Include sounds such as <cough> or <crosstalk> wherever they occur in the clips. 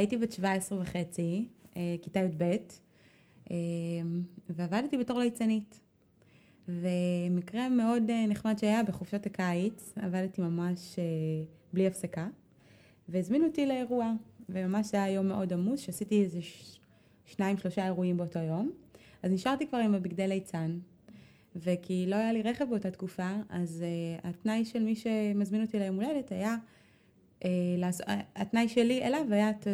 הייתי בת 17 וחצי, אה, כיתה י"ב, אה, ועבדתי בתור ליצנית. ומקרה מאוד אה, נחמד שהיה בחופשת הקיץ, עבדתי ממש בלי הפסקה, והזמינו אותי לאירוע, וממש היה יום מאוד עמוס, שעשיתי איזה ש... שניים, שלושה אירועים באותו יום. אז נשארתי כבר עם הבגדי ליצן, וכי לא היה לי רכב באותה תקופה, אז uh, התנאי של מי שמזמין אותי ליום הולדת היה. התנאי שלי אליו היה, uh,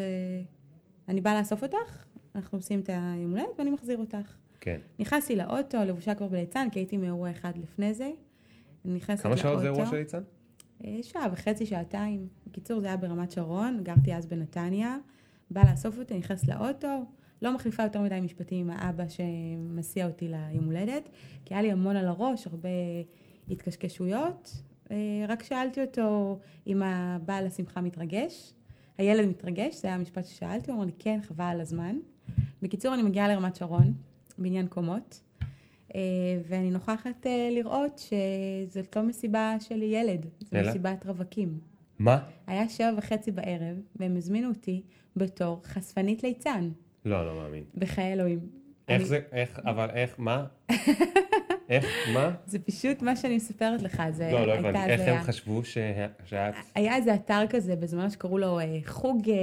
אני באה לאסוף אותך, אנחנו עושים את היום הולדת ואני מחזיר אותך. כן. נכנסתי לאוטו, לבושה כבר בליצן, כי הייתי מאירוע אחד לפני זה. נכנסתי כמה שעות זה לאוטו. אירוע של ליצן? אה, שעה וחצי, שעתיים. בקיצור, זה היה ברמת שרון, גרתי אז בנתניה. באה לאסוף אותי, נכנס לאוטו, לא מחליפה יותר מדי משפטים עם האבא שמסיע אותי ליום הולדת, כי היה לי המון על הראש, הרבה התקשקשויות. אה, רק שאלתי אותו אם הבעל השמחה מתרגש. הילד מתרגש, זה היה המשפט ששאלתי, הוא אמר לי, כן, חבל על הזמן. בקיצור, אני מגיעה לרמת שרון, בניין קומות, אה, ואני נוכחת אה, לראות שזאת לא מסיבה של ילד, זו? מסיבת רווקים. מה? היה שבע וחצי בערב, והם הזמינו אותי בתור חשפנית ליצן, לא, לא מאמין. בחיי אלוהים. איך אני- זה, איך, אבל איך, מה? <laughs> איך, מה? זה פשוט מה שאני מספרת לך, זה לא, לא הייתה הבנתי. איך. הם חשבו שאת... היה איזה אתר כזה בזמן שקראו לו אה, חוג אה,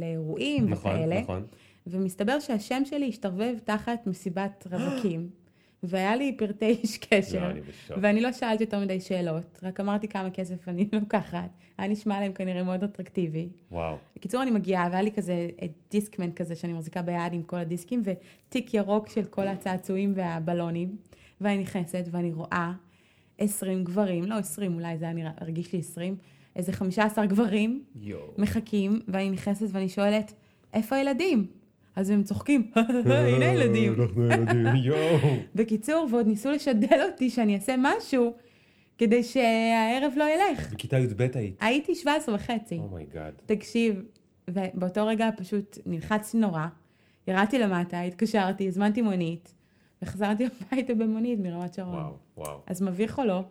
לאירועים נכון, וכאלה, נכון. ומסתבר שהשם שלי השתרבב תחת מסיבת רווקים, <gasps> והיה לי פרטי <laughs> איש קשר, לא. ואני לא שאלתי יותר מדי שאלות, רק אמרתי כמה כסף אני <laughs> לוקחת, היה נשמע להם כנראה מאוד אטרקטיבי. וואו. בקיצור, אני מגיעה, והיה לי כזה אה, דיסקמן כזה שאני מחזיקה ביד עם כל הדיסקים, ותיק ירוק של כל הצעצועים והבלונים, ואני נכנסת ואני רואה 20 גברים, לא 20, אולי זה היה נראה, הרגיש לי 20, איזה 15 גברים יואו. מחכים, ואני נכנסת ואני שואלת, איפה הילדים? אז הם צוחקים, הנה הילדים. אנחנו ילדים, <laughs> יואו. בקיצור, ועוד ניסו לשדל אותי שאני אעשה משהו, כדי שהערב לא ילך. בכיתה י"ב היית. Oh הייתי 17 וחצי. Oh my god. תקשיב, ובאותו רגע פשוט נלחצתי נורא, ירדתי למטה, התקשרתי, הזמנתי מונית, וחזרתי הביתה במונית מרמת שרון. וואו, וואו. אז מביך או לא?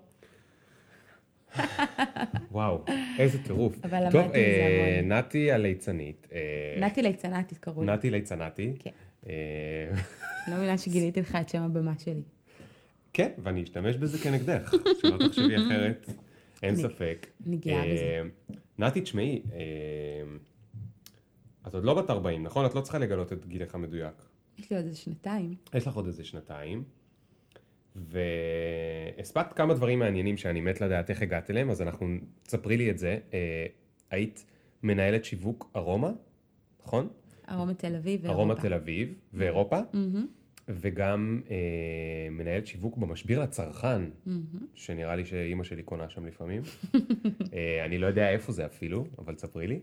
וואו, איזה טירוף. אבל טוב, למדתי מזה אה, המון. נתי הליצנית. אה, נתי ליצנתית קראו לי. נתי ליצנתי. כן. אה, לא מאמינה שגיליתי לך את שם הבמה שלי. כן, ואני אשתמש בזה כנגדך, שלא תחשבי אחרת, אין ספק. אני גאה אה, בזה. נתי, תשמעי, אה, את עוד לא בת 40, נכון? את לא צריכה לגלות את גילך המדויק. יש לי עוד איזה שנתיים. יש לך עוד איזה שנתיים, והספקת כמה דברים מעניינים שאני מת לדעת איך הגעת אליהם, אז אנחנו, תספרי לי את זה. אה, היית מנהלת שיווק ארומה, נכון? ארומה תל אביב ואירופה. ארומה תל אביב ואירופה, מהמם, וגם אה, מנהלת שיווק במשביר לצרכן, מהמם. שנראה לי שאימא שלי קונה שם לפעמים. <laughs> אה, אני לא יודע איפה זה אפילו, אבל תספרי לי.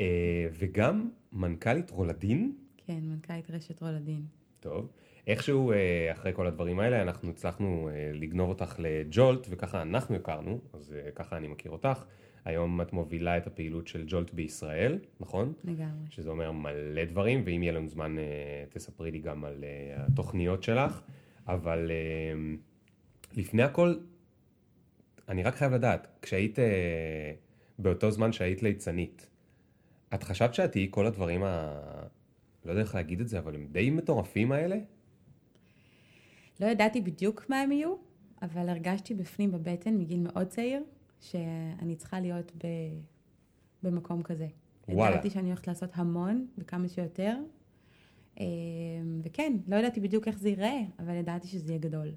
אה, וגם מנכ"לית רולדין, כן, מנכ"לית רשת רולדין. טוב. איכשהו אה, אחרי כל הדברים האלה אנחנו הצלחנו אה, לגנוב אותך לג'ולט וככה אנחנו הכרנו, אז אה, ככה אני מכיר אותך. היום את מובילה את הפעילות של ג'ולט בישראל, נכון? לגמרי. שזה אומר מלא דברים, ואם יהיה לנו זמן תספרי לי גם על התוכניות שלך. אבל לפני הכל, אני רק חייב לדעת, כשהיית באותו זמן שהיית ליצנית, את חשבת שאת תהיי כל הדברים ה... לא יודע איך להגיד את זה, אבל הם די מטורפים האלה? לא ידעתי בדיוק מה הם יהיו, אבל הרגשתי בפנים בבטן מגיל מאוד צעיר, שאני צריכה להיות ב... במקום כזה. וואלה. ידעתי שאני הולכת לעשות המון וכמה שיותר. אה, וכן, לא ידעתי בדיוק איך זה ייראה, אבל ידעתי שזה יהיה גדול.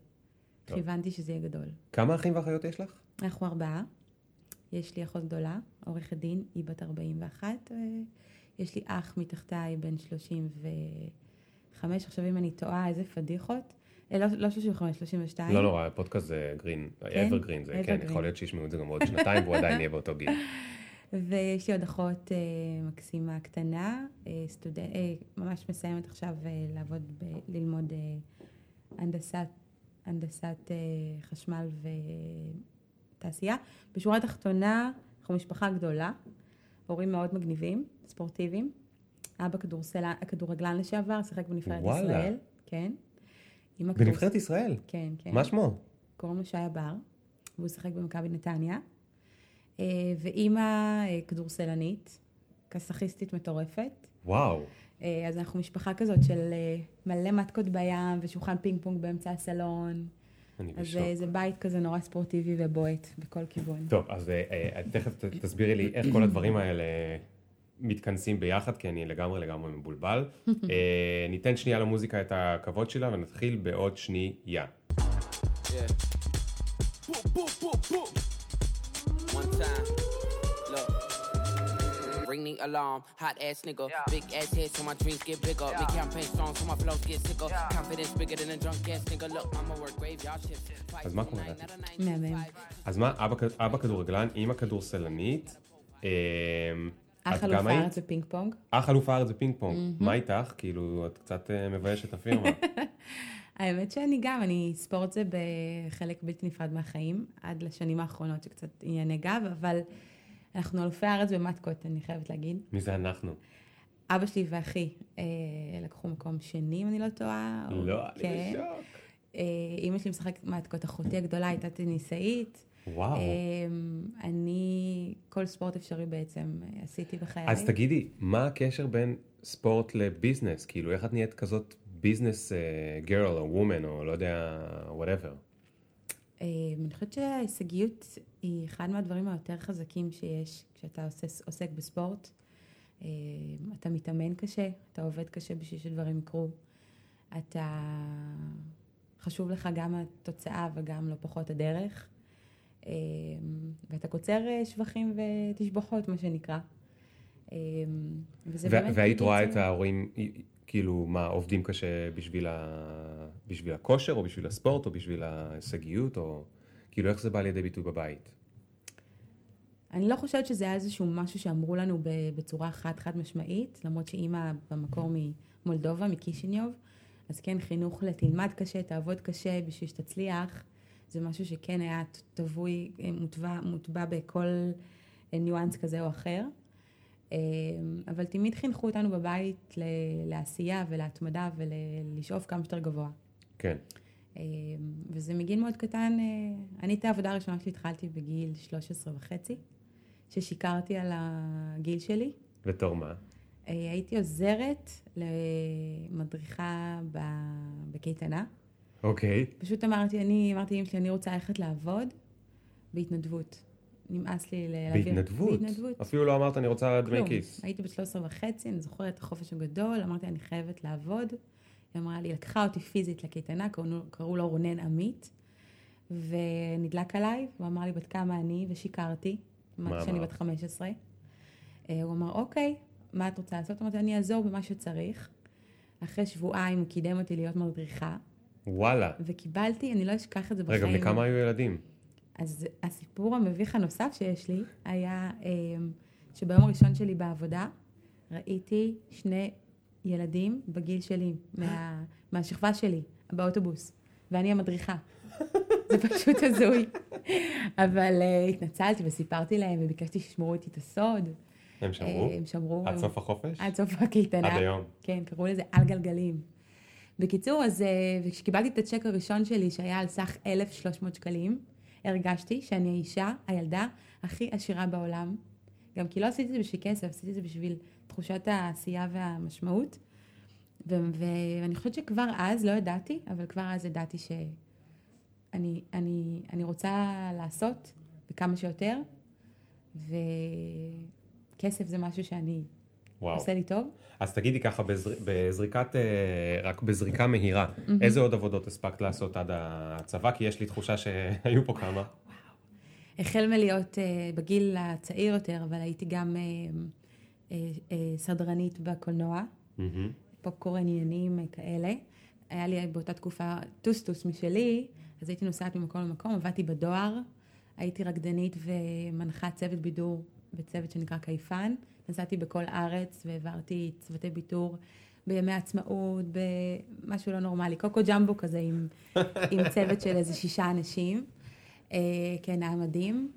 טוב. כיוונתי שזה יהיה גדול. כמה אחים ואחיות יש לך? אנחנו ארבעה. יש לי אחות גדולה, עורכת דין, היא בת 41. יש לי אח מתחתיי, בן 35. עכשיו, אם אני טועה, איזה פדיחות. אה, לא, לא 35, 32. לא נורא, הפודקאסט זה גרין, כן? אברגרין, זה כן, Evergreen. יכול להיות שישמעו את זה גם בעוד שנתיים והוא עדיין יהיה באותו גיל. <laughs> ויש לי עוד אחות אה, מקסימה קטנה, אה, סטודנט, אה, ממש מסיימת עכשיו אה, לעבוד, ב, ללמוד אה, הנדסת, הנדסת אה, חשמל ותעשייה. בשורה התחתונה, אנחנו משפחה גדולה, הורים מאוד מגניבים, ספורטיביים. אבא כדורסלן, כדורגלן לשעבר, שיחק בנבחרת וואלה. ישראל. כן. בנבחרת ישראל? כן, כן. מה שמו? קוראים לו שי בר, והוא שיחק במכבי נתניה. אה, ואימא אה, כדורסלנית, כסאחיסטית מטורפת. וואו. אה, אז אנחנו משפחה כזאת של מלא מתקות בים ושולחן פינג פונג באמצע הסלון. אני אז בשוק. אה, זה בית כזה נורא ספורטיבי ובועט בכל כיוון. טוב, אז אה, אה, תכף תסבירי לי איך כל הדברים האלה מתכנסים ביחד, כי אני לגמרי לגמרי מבולבל. <laughs> אה, ניתן שנייה למוזיקה את הכבוד שלה ונתחיל בעוד שנייה. Yeah. Boom, boom, boom, boom. One time. Ring the alarm, hot ass nigga. Big ass head, so my dreams get bigger. Big campaign strong, so my flows get sicker. Confidence bigger than a drunk ass nigga. Look, I'ma work graveyard shifts. אז מה קורה? מהמם. אז מה, אבא כדורגלן, אימא כדורסלנית. אה, אח אלוף הארץ בפינג פונג. אח אלוף הארץ בפינג פונג. מה איתך? כאילו, את קצת אה, מביישת את הפירמה. <laughs> האמת שאני גם, אני, ספורט זה בחלק בלתי נפרד מהחיים, עד לשנים האחרונות שקצת ענייני גב, אבל אנחנו אלופי הארץ במטקות, אני חייבת להגיד. מי זה אנחנו? אבא שלי ואחי אה, לקחו מקום שני, אם אני לא טועה. לא, אני כן. בשוק. אה, אימא שלי משחקת מעתקות, אחותי הגדולה הייתה טניסאית. וואו. אה, אני, כל ספורט אפשרי בעצם אה, עשיתי בחיי. אז תגידי, מה הקשר בין ספורט ל business? כאילו, איך את נהיית כזאת business girl או woman או לא יודע, whatever? אה, אני חושבת שההישגיות היא אחד מהדברים היותר חזקים שיש כשאתה עושה, עוסק בספורט. אה, אתה מתאמן קשה, אתה עובד קשה בשביל שדברים יקרו. אתה... חשוב לך גם התוצאה וגם לא פחות הדרך. אה, ואתה קוצר שבחים ותשבחות, מה שנקרא. וזה באמת... והיית רואה את ההורים, כאילו, מה, עובדים קשה בשביל, ה... בשביל הכושר, או בשביל הספורט, או בשביל ההישגיות, או... כאילו, איך זה בא לידי ביטוי בבית? אני לא חושבת שזה היה איזשהו משהו שאמרו לנו בצורה חד חד משמעית, למרות שאימא במקור ממולדובה, מקישיניוב, אז כן, חינוך לתלמד קשה, תעבוד קשה בשביל שתצליח, זה משהו שכן היה טבוי, אה, מוטבע, מוטבע בכל אה, ניואנס כזה או אחר. אה, אבל תמיד חינכו אותנו בבית לעשייה ולהתמדה ולשאוף כמה שיותר גבוה. כן. אה, וזה מגיל מאוד קטן, אה, אני את העבודה הראשונה שלי התחלתי בגיל 13 וחצי, ששיקרתי על הגיל שלי. בתור מה? הייתי עוזרת למדריכה בקייטנה. אוקיי. פשוט אמרתי, אני אמרתי לאמא שלי, אני רוצה ללכת לעבוד בהתנדבות. נמאס לי להעביר... בהתנדבות? בהתנדבות. אפילו לא אמרת, אני רוצה דמי. כיס. הייתי בת 13 וחצי, אני זוכרת את החופש הגדול, אמרתי, אני חייבת לעבוד. היא אמרה לי, לקחה אותי פיזית לקייטנה, קראו, קראו לו רונן עמית, ונדלק עליי, הוא אמר לי בת כמה אני, ושיקרתי, מה אמרתי שאני אמרת? בת 15. אה, הוא אמר, אוקיי, מה את רוצה לעשות? אמרתי, אני אעזור במה שצריך. אחרי שבועיים הוא קידם אותי להיות מדריכה, וואלה. וקיבלתי, אני לא אשכח את זה בחיים. רגע, בני כמה היו ילדים? אז הסיפור המביך הנוסף שיש לי היה אה, שביום הראשון שלי בעבודה ראיתי שני ילדים בגיל שלי, מה, מהשכבה שלי, באוטובוס, ואני המדריכה. זה פשוט הזוי. אבל אה, התנצלתי וסיפרתי להם וביקשתי שישמרו איתי את הסוד. הם שמרו? אה, הם שמרו. עד סוף החופש? עד סוף הקייטנה. עד היום. כן, קראו לזה על גלגלים. בקיצור, אז אה, וכשקיבלתי את הצ'ק הראשון שלי, שהיה על סך 1,300 שקלים, הרגשתי שאני האישה, הילדה, הכי עשירה בעולם. גם כי לא עשיתי את זה בשביל כסף, עשיתי את זה בשביל תחושת העשייה והמשמעות. ו- ואני חושבת שכבר אז, לא ידעתי, אבל כבר אז ידעתי שאני אני, אני רוצה לעשות וכמה שיותר, וכסף זה משהו שאני וואו. עושה לי טוב. אז תגידי ככה, בזר... בזריקת, אה, רק בזריקה מהירה, איזה עוד עבודות הספקת לעשות עד הצבא? כי יש לי תחושה שהיו פה כמה. החל מלהיות uh, בגיל הצעיר יותר, אבל הייתי גם uh, uh, uh, סדרנית בקולנוע, מהמם. פופקורן עניינים uh, כאלה. היה לי באותה תקופה טוסטוס משלי, אז הייתי נוסעת ממקום למקום, עבדתי בדואר, הייתי רקדנית ומנחה צוות בידור בצוות שנקרא קייפן. נסעתי בכל הארץ והעברתי צוותי בידור בימי עצמאות, במשהו לא נורמלי, קוקו ג'מבו כזה עם, <laughs> עם צוות של איזה שישה אנשים. אה, כן, היה מדהים.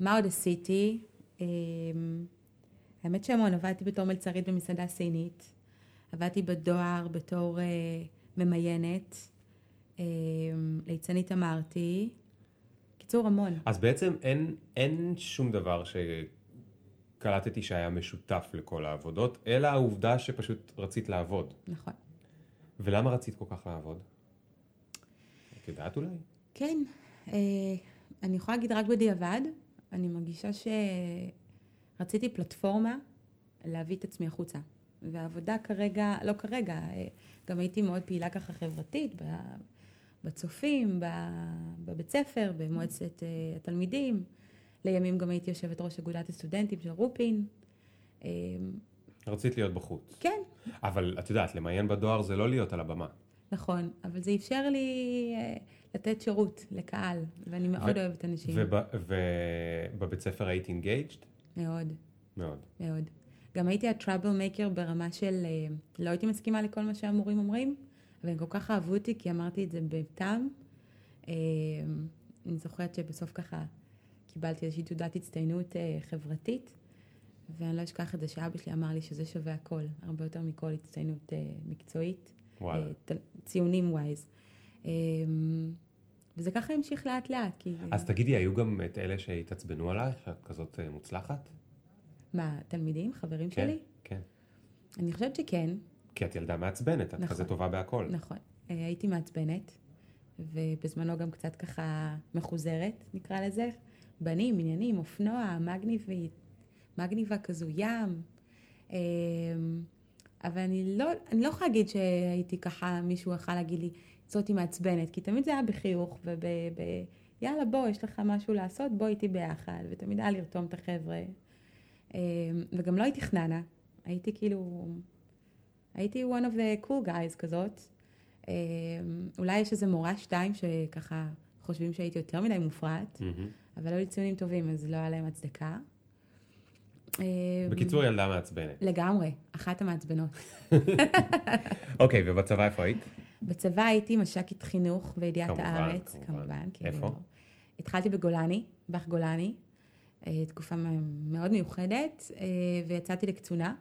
מה עוד עשיתי? אה, האמת שהמון, עבדתי בתור מלצרית במסעדה סינית, עבדתי בדואר בתור אה, ממיינת, אה, ליצנית אמרתי. קיצור, המון. אז בעצם אין, אין שום דבר קלטתי שהיה משותף לכל העבודות, אלא העובדה שפשוט רצית לעבוד. נכון. ולמה רצית כל כך לעבוד? את יודעת אולי? כן, אה, אני יכולה להגיד רק בדיעבד, אני מרגישה שרציתי פלטפורמה להביא את עצמי החוצה. והעבודה כרגע, לא כרגע, אה, גם הייתי מאוד פעילה ככה חברתית, בצופים, בבית ספר, במועצת אה, התלמידים. לימים גם הייתי יושבת ראש אגודת הסטודנטים של רופין. אה, רצית להיות בחוץ. כן, אבל את יודעת, למיין בדואר זה לא להיות על הבמה. נכון, אבל זה אפשר לי אה, לתת שירות לקהל, ואני מאוד ו- אוהבת אנשים. וב- ובבית ספר היית engaged? מאוד. מאוד. מאוד. גם הייתי ה trouble maker ברמה של אה, לא הייתי מסכימה לכל מה שהמורים אומרים, אבל הם כל כך אהבו אותי כי אמרתי את זה בטעם. אני זוכרת שבסוף ככה קיבלתי איזושהי תעודת הצטיינות אה, חברתית, ואני לא אשכח את זה שאבא שלי אמר לי שזה שווה הכל, הרבה יותר מכל הצטיינות אה, מקצועית, וואלה. אה, ציונים wise. אה, וזה ככה המשיך לאט לאט, כי... אז תגידי, היו גם את אלה שהתעצבנו עלייך, שאת כזאת אה, מוצלחת? מה, תלמידים, חברים כן, שלי? כן. אני חושבת שכן. כי את ילדה מעצבנת, את נכון. כזה טובה בהכל. נכון. אה, הייתי מעצבנת, ובזמנו גם קצת ככה מחוזרת, נקרא לזה. בנים, עניינים, אופנוע, מגניבית, מגניבה כזו ים. אה, אבל אני לא, אני לא יכולה להגיד שהייתי ככה, מישהו יכול להגיד לי, זאתי מעצבנת, כי תמיד זה היה בחיוך, וב... ב, יאללה, בוא, יש לך משהו לעשות, בוא איתי ביחד, ותמיד היה לרתום את החבר'ה. אה, וגם לא הייתי חננה, הייתי כאילו, הייתי one of the cool guys כזאת. אה, אולי יש איזה מורה שתיים שככה חושבים שהייתי יותר מדי מופרעת, מהמם. אבל היו לי ציונים טובים, אז לא היה להם הצדקה. בקיצור, ילדה מעצבנת. לגמרי, אחת המעצבנות. אוקיי, ובצבא איפה היית? בצבא הייתי מש"קית חינוך כמובן, הארץ, כמובן. כמובן. כי איפה? לא- התחלתי בגולני, באח גולני, אה, תקופה מאוד מיוחדת, אה, ויצאתי לקצונה.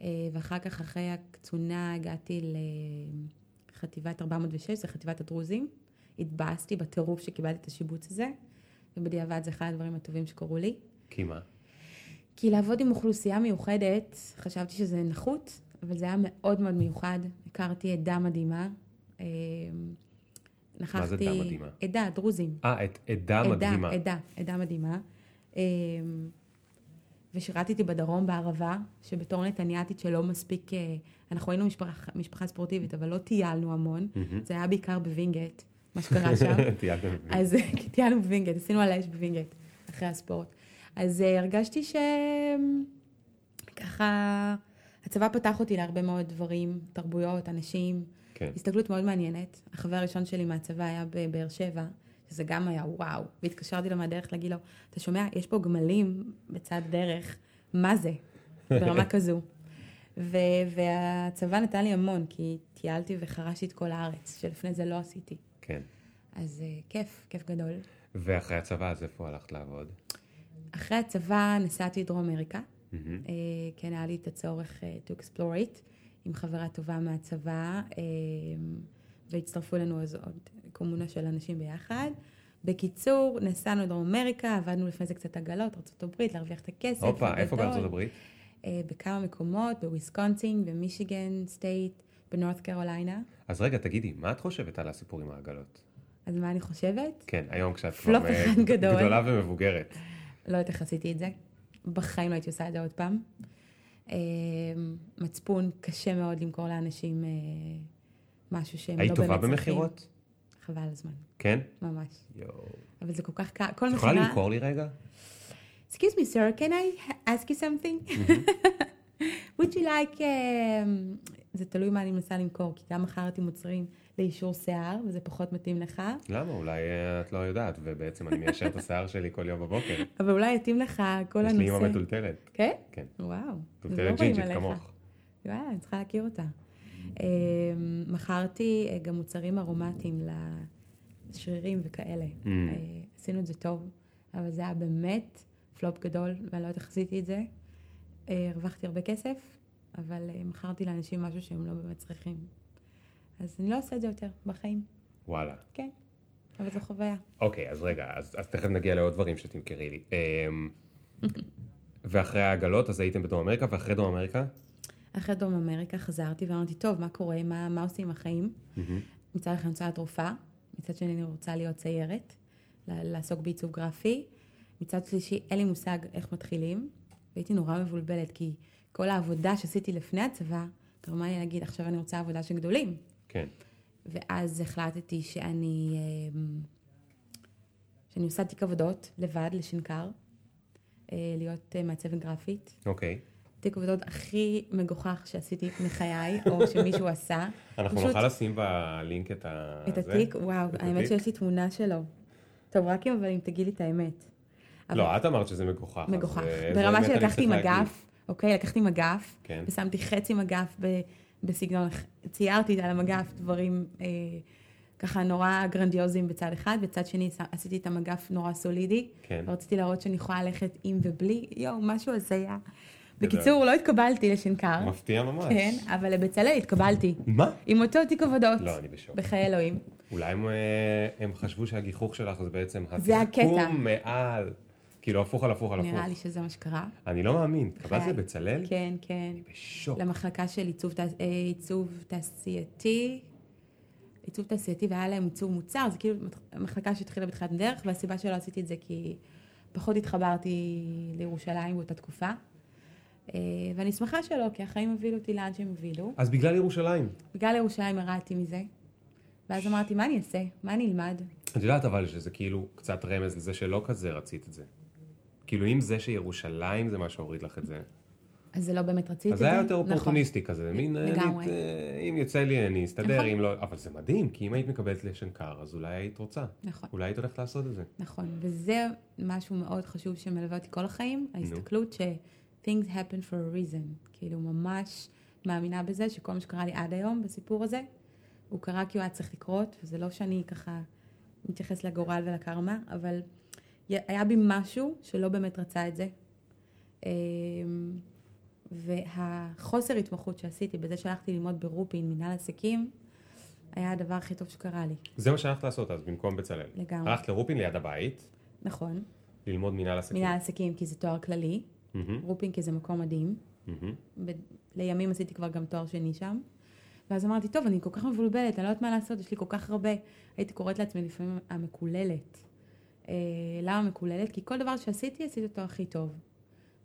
אה, ואחר כך, אחרי הקצונה, הגעתי לחטיבת 406, זה חטיבת הדרוזים. התבאסתי בטירוף שקיבלתי את השיבוץ הזה, ובדיעבד זה אחד הדברים הטובים שקרו לי. כי מה? כי לעבוד עם אוכלוסייה מיוחדת, חשבתי שזה נחות, אבל זה היה מאוד מאוד מיוחד. הכרתי עדה מדהימה. אה, נכחתי... מה זה עדה מדהימה? עדה, דרוזים. אה, את עדה מדהימה. עדה, עדה מדהימה. אה, ושירתתי בדרום בערבה, שבתור נתניאתית שלא מספיק, אה, אנחנו היינו משפחה, משפחה ספורטיבית, אבל לא טיילנו המון. מהמם. זה היה בעיקר בווינגייט, מה שקרה שם. <laughs> אז <laughs> טיילנו בווינגייט, עשינו על האש בווינגייט, אחרי הספורט. אז uh, הרגשתי שככה, הצבא פתח אותי להרבה מאוד דברים, תרבויות, אנשים, כן. הסתכלות מאוד מעניינת. החבר הראשון שלי מהצבא היה בבאר שבע, שזה גם היה וואו. והתקשרתי לו מהדרך להגיד לו, אתה שומע, יש פה גמלים בצד דרך, מה זה? <laughs> ברמה כזו. ו- והצבא נתן לי המון, כי טיילתי וחרשתי את כל הארץ, שלפני זה לא עשיתי. כן. אז uh, כיף, כיף גדול. ואחרי הצבא, אז איפה הלכת לעבוד? אחרי הצבא נסעתי לדרום אמריקה. מהמם. אה, כן, היה לי את הצורך אה, to explore it, עם חברה טובה מהצבא, אה, והצטרפו אלינו אז עוד קומונה של אנשים ביחד. בקיצור, נסענו לדרום אמריקה, עבדנו לפני זה קצת עגלות, ארה"ב, להרוויח את הכסף. הופה, איפה. בארצות הברית? בכמה מקומות, בוויסקונסין, במישיגן סטייט, בנורת קרוליינה. אז רגע, תגידי, מה את חושבת על הסיפור עם העגלות? אז מה אני חושבת? כן, היום כשאת כבר גדול. גדולה ומבוגרת. לא יודעת איך עשיתי את זה. בחיים לא הייתי עושה את זה עוד פעם. אה, מצפון, קשה מאוד למכור לאנשים אה, משהו שהם לא היית באמת טובה צריכים. במכירות? חבל על הזמן, כן? ממש. יואו. אבל זה כל כך קל. כל את יכולה מכירה... למכור לי רגע? Excuse me, sir, can I ask you something? <laughs> would you like... um, זה תלוי מה אני מנסה למכור, כי גם מכרתי מוצרים לאישור שיער, וזה פחות מתאים לך, למה? אולי אה, את לא יודעת, ובעצם אני מיישר את השיער שלי כל יום בבוקר. <laughs> אבל אולי יתאים לך כל יש הנושא. לי אימא מטולטלת. כן? כן. וואו. לא מטולטלת רואים ג'ינג'ית. כמוך. וואלה, אני צריכה להכיר אותה. אה, מכרתי אה, גם מוצרים ארומטיים לשרירים וכאלה. Mm. אה, עשינו את זה טוב, אבל זה היה באמת פלופ גדול, ואני לא יודעת איך עשיתי את זה. הרווחתי הרבה כסף, אבל אה, מכרתי לאנשים משהו שהם לא באמת צריכים. אז אני לא עושה את זה יותר בחיים, וואלה. כן. אבל זו חוויה. אוקיי, אז רגע, אז, אז תכף נגיע לעוד דברים שתמכרי לי. אמ, <laughs> ואחרי העגלות, אז הייתם בדרום אמריקה, ואחרי דרום אמריקה? אחרי דרום אמריקה חזרתי ואמרתי, טוב, מה קורה? מה, מה עושים עם החיים? מצד אחד אני רוצה לתרופה, מצד שני אני רוצה להיות ציירת, לעסוק בעיצוב גרפי. מצד שלישי, אין לי מושג איך מתחילים, והייתי נורא מבולבלת, כי כל העבודה שעשיתי לפני הצבא, גרמה לי להגיד, עכשיו אני רוצה עבודה של גדולים. כן. ואז החלטתי שאני, אמ, שאני עושה תיק עבודות לבד לשנקר, אה, להיות אה, מעצבת גרפית. אוקיי. תיק עבודות הכי מגוחך שעשיתי מחיי, או <laughs> שמישהו עשה. אנחנו פשוט נוכל לשים בלינק את ה... את זה? התיק, וואו, את האמת התיק? שיש לי תמונה שלו. טוב, רק אם אבל אם תגיד לי את האמת. אבל- לא, את אמרת שזה מגוחך. מגוחך. אה, זה ברמה שלקחתי צריך מגף. אוקיי? לקחתי מגף, כן. ושמתי חצי מגף ב- בסגנון, ציירתי על המגף דברים אה, ככה נורא גרנדיוזיים בצד אחד, בצד שני עשיתי את המגף נורא סולידי, כן. ורציתי להראות שאני יכולה ללכת עם ובלי, יואו, משהו הזיה. בקיצור, לא התקבלתי לשנקר, מפתיע ממש. כן, אבל לבצלאל התקבלתי. מה? עם אותו תיק עבודות. לא, אני בשוק. בחיי אלוהים. אולי הם, אה, הם חשבו שהגיחוך שלך זה בעצם זה הקטע. מעל. כאילו, הפוך על הפוך על הפוך. נראה לי שזה מה שקרה. אני לא מאמין. קבלת חיי. לבצלאל? כן, כן. בשוק. למחלקה של עיצוב, אה, עיצוב תעשייתי, עיצוב תעשייתי, והיה להם עיצוב מוצר, זה כאילו מחלקה שהתחילה בתחילת הדרך, והסיבה שלא עשיתי את זה כי פחות התחברתי לירושלים באותה תקופה. אה, ואני שמחה שלא, כי החיים הובילו אותי לאן שהם הובילו. אז בגלל ירושלים. בגלל ירושלים ירדתי מזה, ואז אמרתי, מה אני אעשה? מה אני אלמד? את יודעת אבל שזה כאילו קצת רמז לזה שלא כזה רצית את זה. כאילו אם זה שירושלים זה מה שהוריד לך את זה, אז זה לא באמת רציתי את אז זה. זה היה יותר נכון. אופורטוניסטי כזה, מין, לגמרי. אני, אה, אם יוצא לי אני אסתדר, נכון. אם לא, אבל זה מדהים, כי אם היית מקבלת לשנקר אז אולי היית רוצה, נכון. אולי היית הולכת לעשות את זה. נכון, וזה משהו מאוד חשוב שמלווה אותי כל החיים, ההסתכלות ש- things happen for a reason. כאילו, ממש מאמינה בזה שכל מה שקרה לי עד היום בסיפור הזה, הוא קרה כי הוא היה צריך לקרות, וזה לא שאני ככה מתייחס לגורל ולקרמה, אבל היה בי משהו שלא באמת רצה את זה. אמ, והחוסר התמחות שעשיתי בזה שהלכתי ללמוד ברופין, מנהל עסקים, היה הדבר הכי טוב שקרה לי. זה מה שהלכת לעשות אז במקום בצלאל. לגמרי. הלכת לרופין ליד הבית, נכון, ללמוד מנהל עסקים. מנהל עסקים כי זה תואר כללי, מהמם, רופין כי זה מקום מדהים. מהמם. ב- לימים עשיתי כבר גם תואר שני שם. ואז אמרתי, טוב, אני כל כך מבולבלת, אני לא יודעת מה לעשות, יש לי כל כך הרבה. הייתי קוראת לעצמי לפעמים המקוללת. אה, למה מקוללת? כי כל דבר שעשיתי, עשיתי אותו הכי טוב.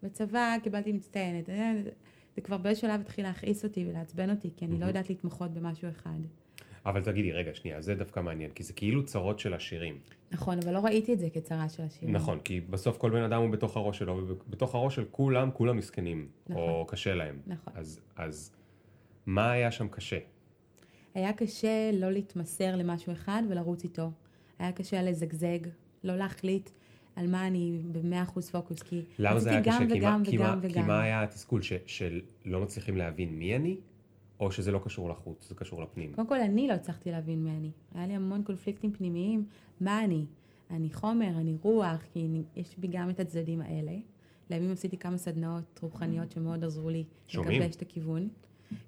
בצבא קיבלתי מצטיינת. אה, זה כבר באיזשהו שלב התחיל להכעיס אותי ולעצבן אותי, כי אני לא יודעת להתמחות במשהו אחד. אבל תגידי, רגע, שנייה, זה דווקא מעניין, כי זה כאילו צרות של עשירים. נכון, אבל לא ראיתי את זה כצרה של השיר. נכון, כי בסוף כל בן אדם הוא בתוך הראש שלו, ובתוך הראש של כולם, כולם מסכנים, או נכון. קשה להם. נכון. אז, אז מה היה שם קשה? היה קשה לא להתמסר למשהו אחד ולרוץ איתו. היה קשה לזגזג, לא להחליט על מה אני במאה אחוז פוקוס, כי למה זה היה קשה? גם כי וגם כי, וגם כי וגם. מה היה התסכול? ש, שלא מצליחים להבין מי אני, או שזה לא קשור לחוץ, זה קשור לפנים? קודם כל, אני לא הצלחתי להבין מי אני. היה לי המון קונפליקטים פנימיים. מה אני? אני חומר, אני רוח, כי אני, יש בי גם את הצדדים האלה. לימים עשיתי כמה סדנאות רוחניות שמאוד עזרו לי שומעים? לגבש את הכיוון.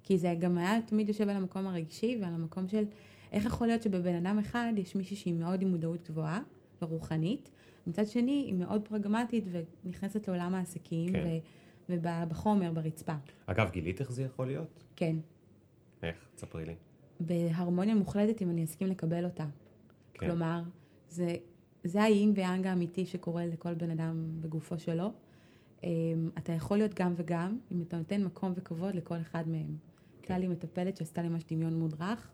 כי זה גם היה תמיד יושב על המקום הרגשי ועל המקום של איך יכול להיות שבבן אדם אחד יש מישהי שהיא מאוד עם מודעות גבוהה ורוחנית, מצד שני היא מאוד פרגמטית ונכנסת לעולם העסקים כן. ו- ובחומר, ברצפה. אגב, גילית איך זה יכול להיות? כן. איך? תספרי לי. בהרמוניה מוחלטת אם אני אסכים לקבל אותה. כן. כלומר, זה, זה האיים והיאנג האמיתי שקורה לכל בן אדם בגופו שלו. Um, אתה יכול להיות גם וגם, אם אתה נותן מקום וכבוד לכל אחד מהם. הייתה לי מטפלת שעשתה לי ממש דמיון מודרך,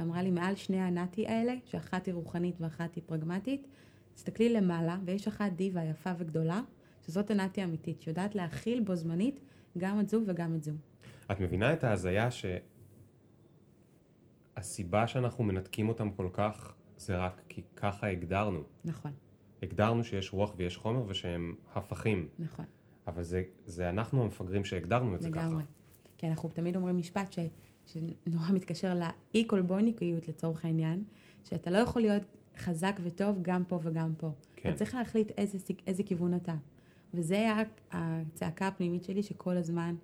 ואמרה לי, מעל שני הנאטי האלה, שאחת היא רוחנית ואחת היא פרגמטית, תסתכלי למעלה, ויש אחת דיבה יפה וגדולה, שזאת הנאטי האמיתית, שיודעת להכיל בו זמנית גם את זו וגם את זו. את מבינה את ההזיה שהסיבה שאנחנו מנתקים אותם כל כך, זה רק כי ככה הגדרנו. נכון, הגדרנו שיש רוח ויש חומר ושהם הפכים. נכון. אבל זה, זה אנחנו המפגרים שהגדרנו את זה ככה. לגמרי. כי אנחנו תמיד אומרים משפט ש, שנורא מתקשר לאי-קולבוניקיות לצורך העניין, שאתה לא יכול להיות חזק וטוב גם פה וגם פה. כן. אתה צריך להחליט איזה, איזה כיוון אתה. וזה היה הצעקה הפנימית שלי שכל הזמן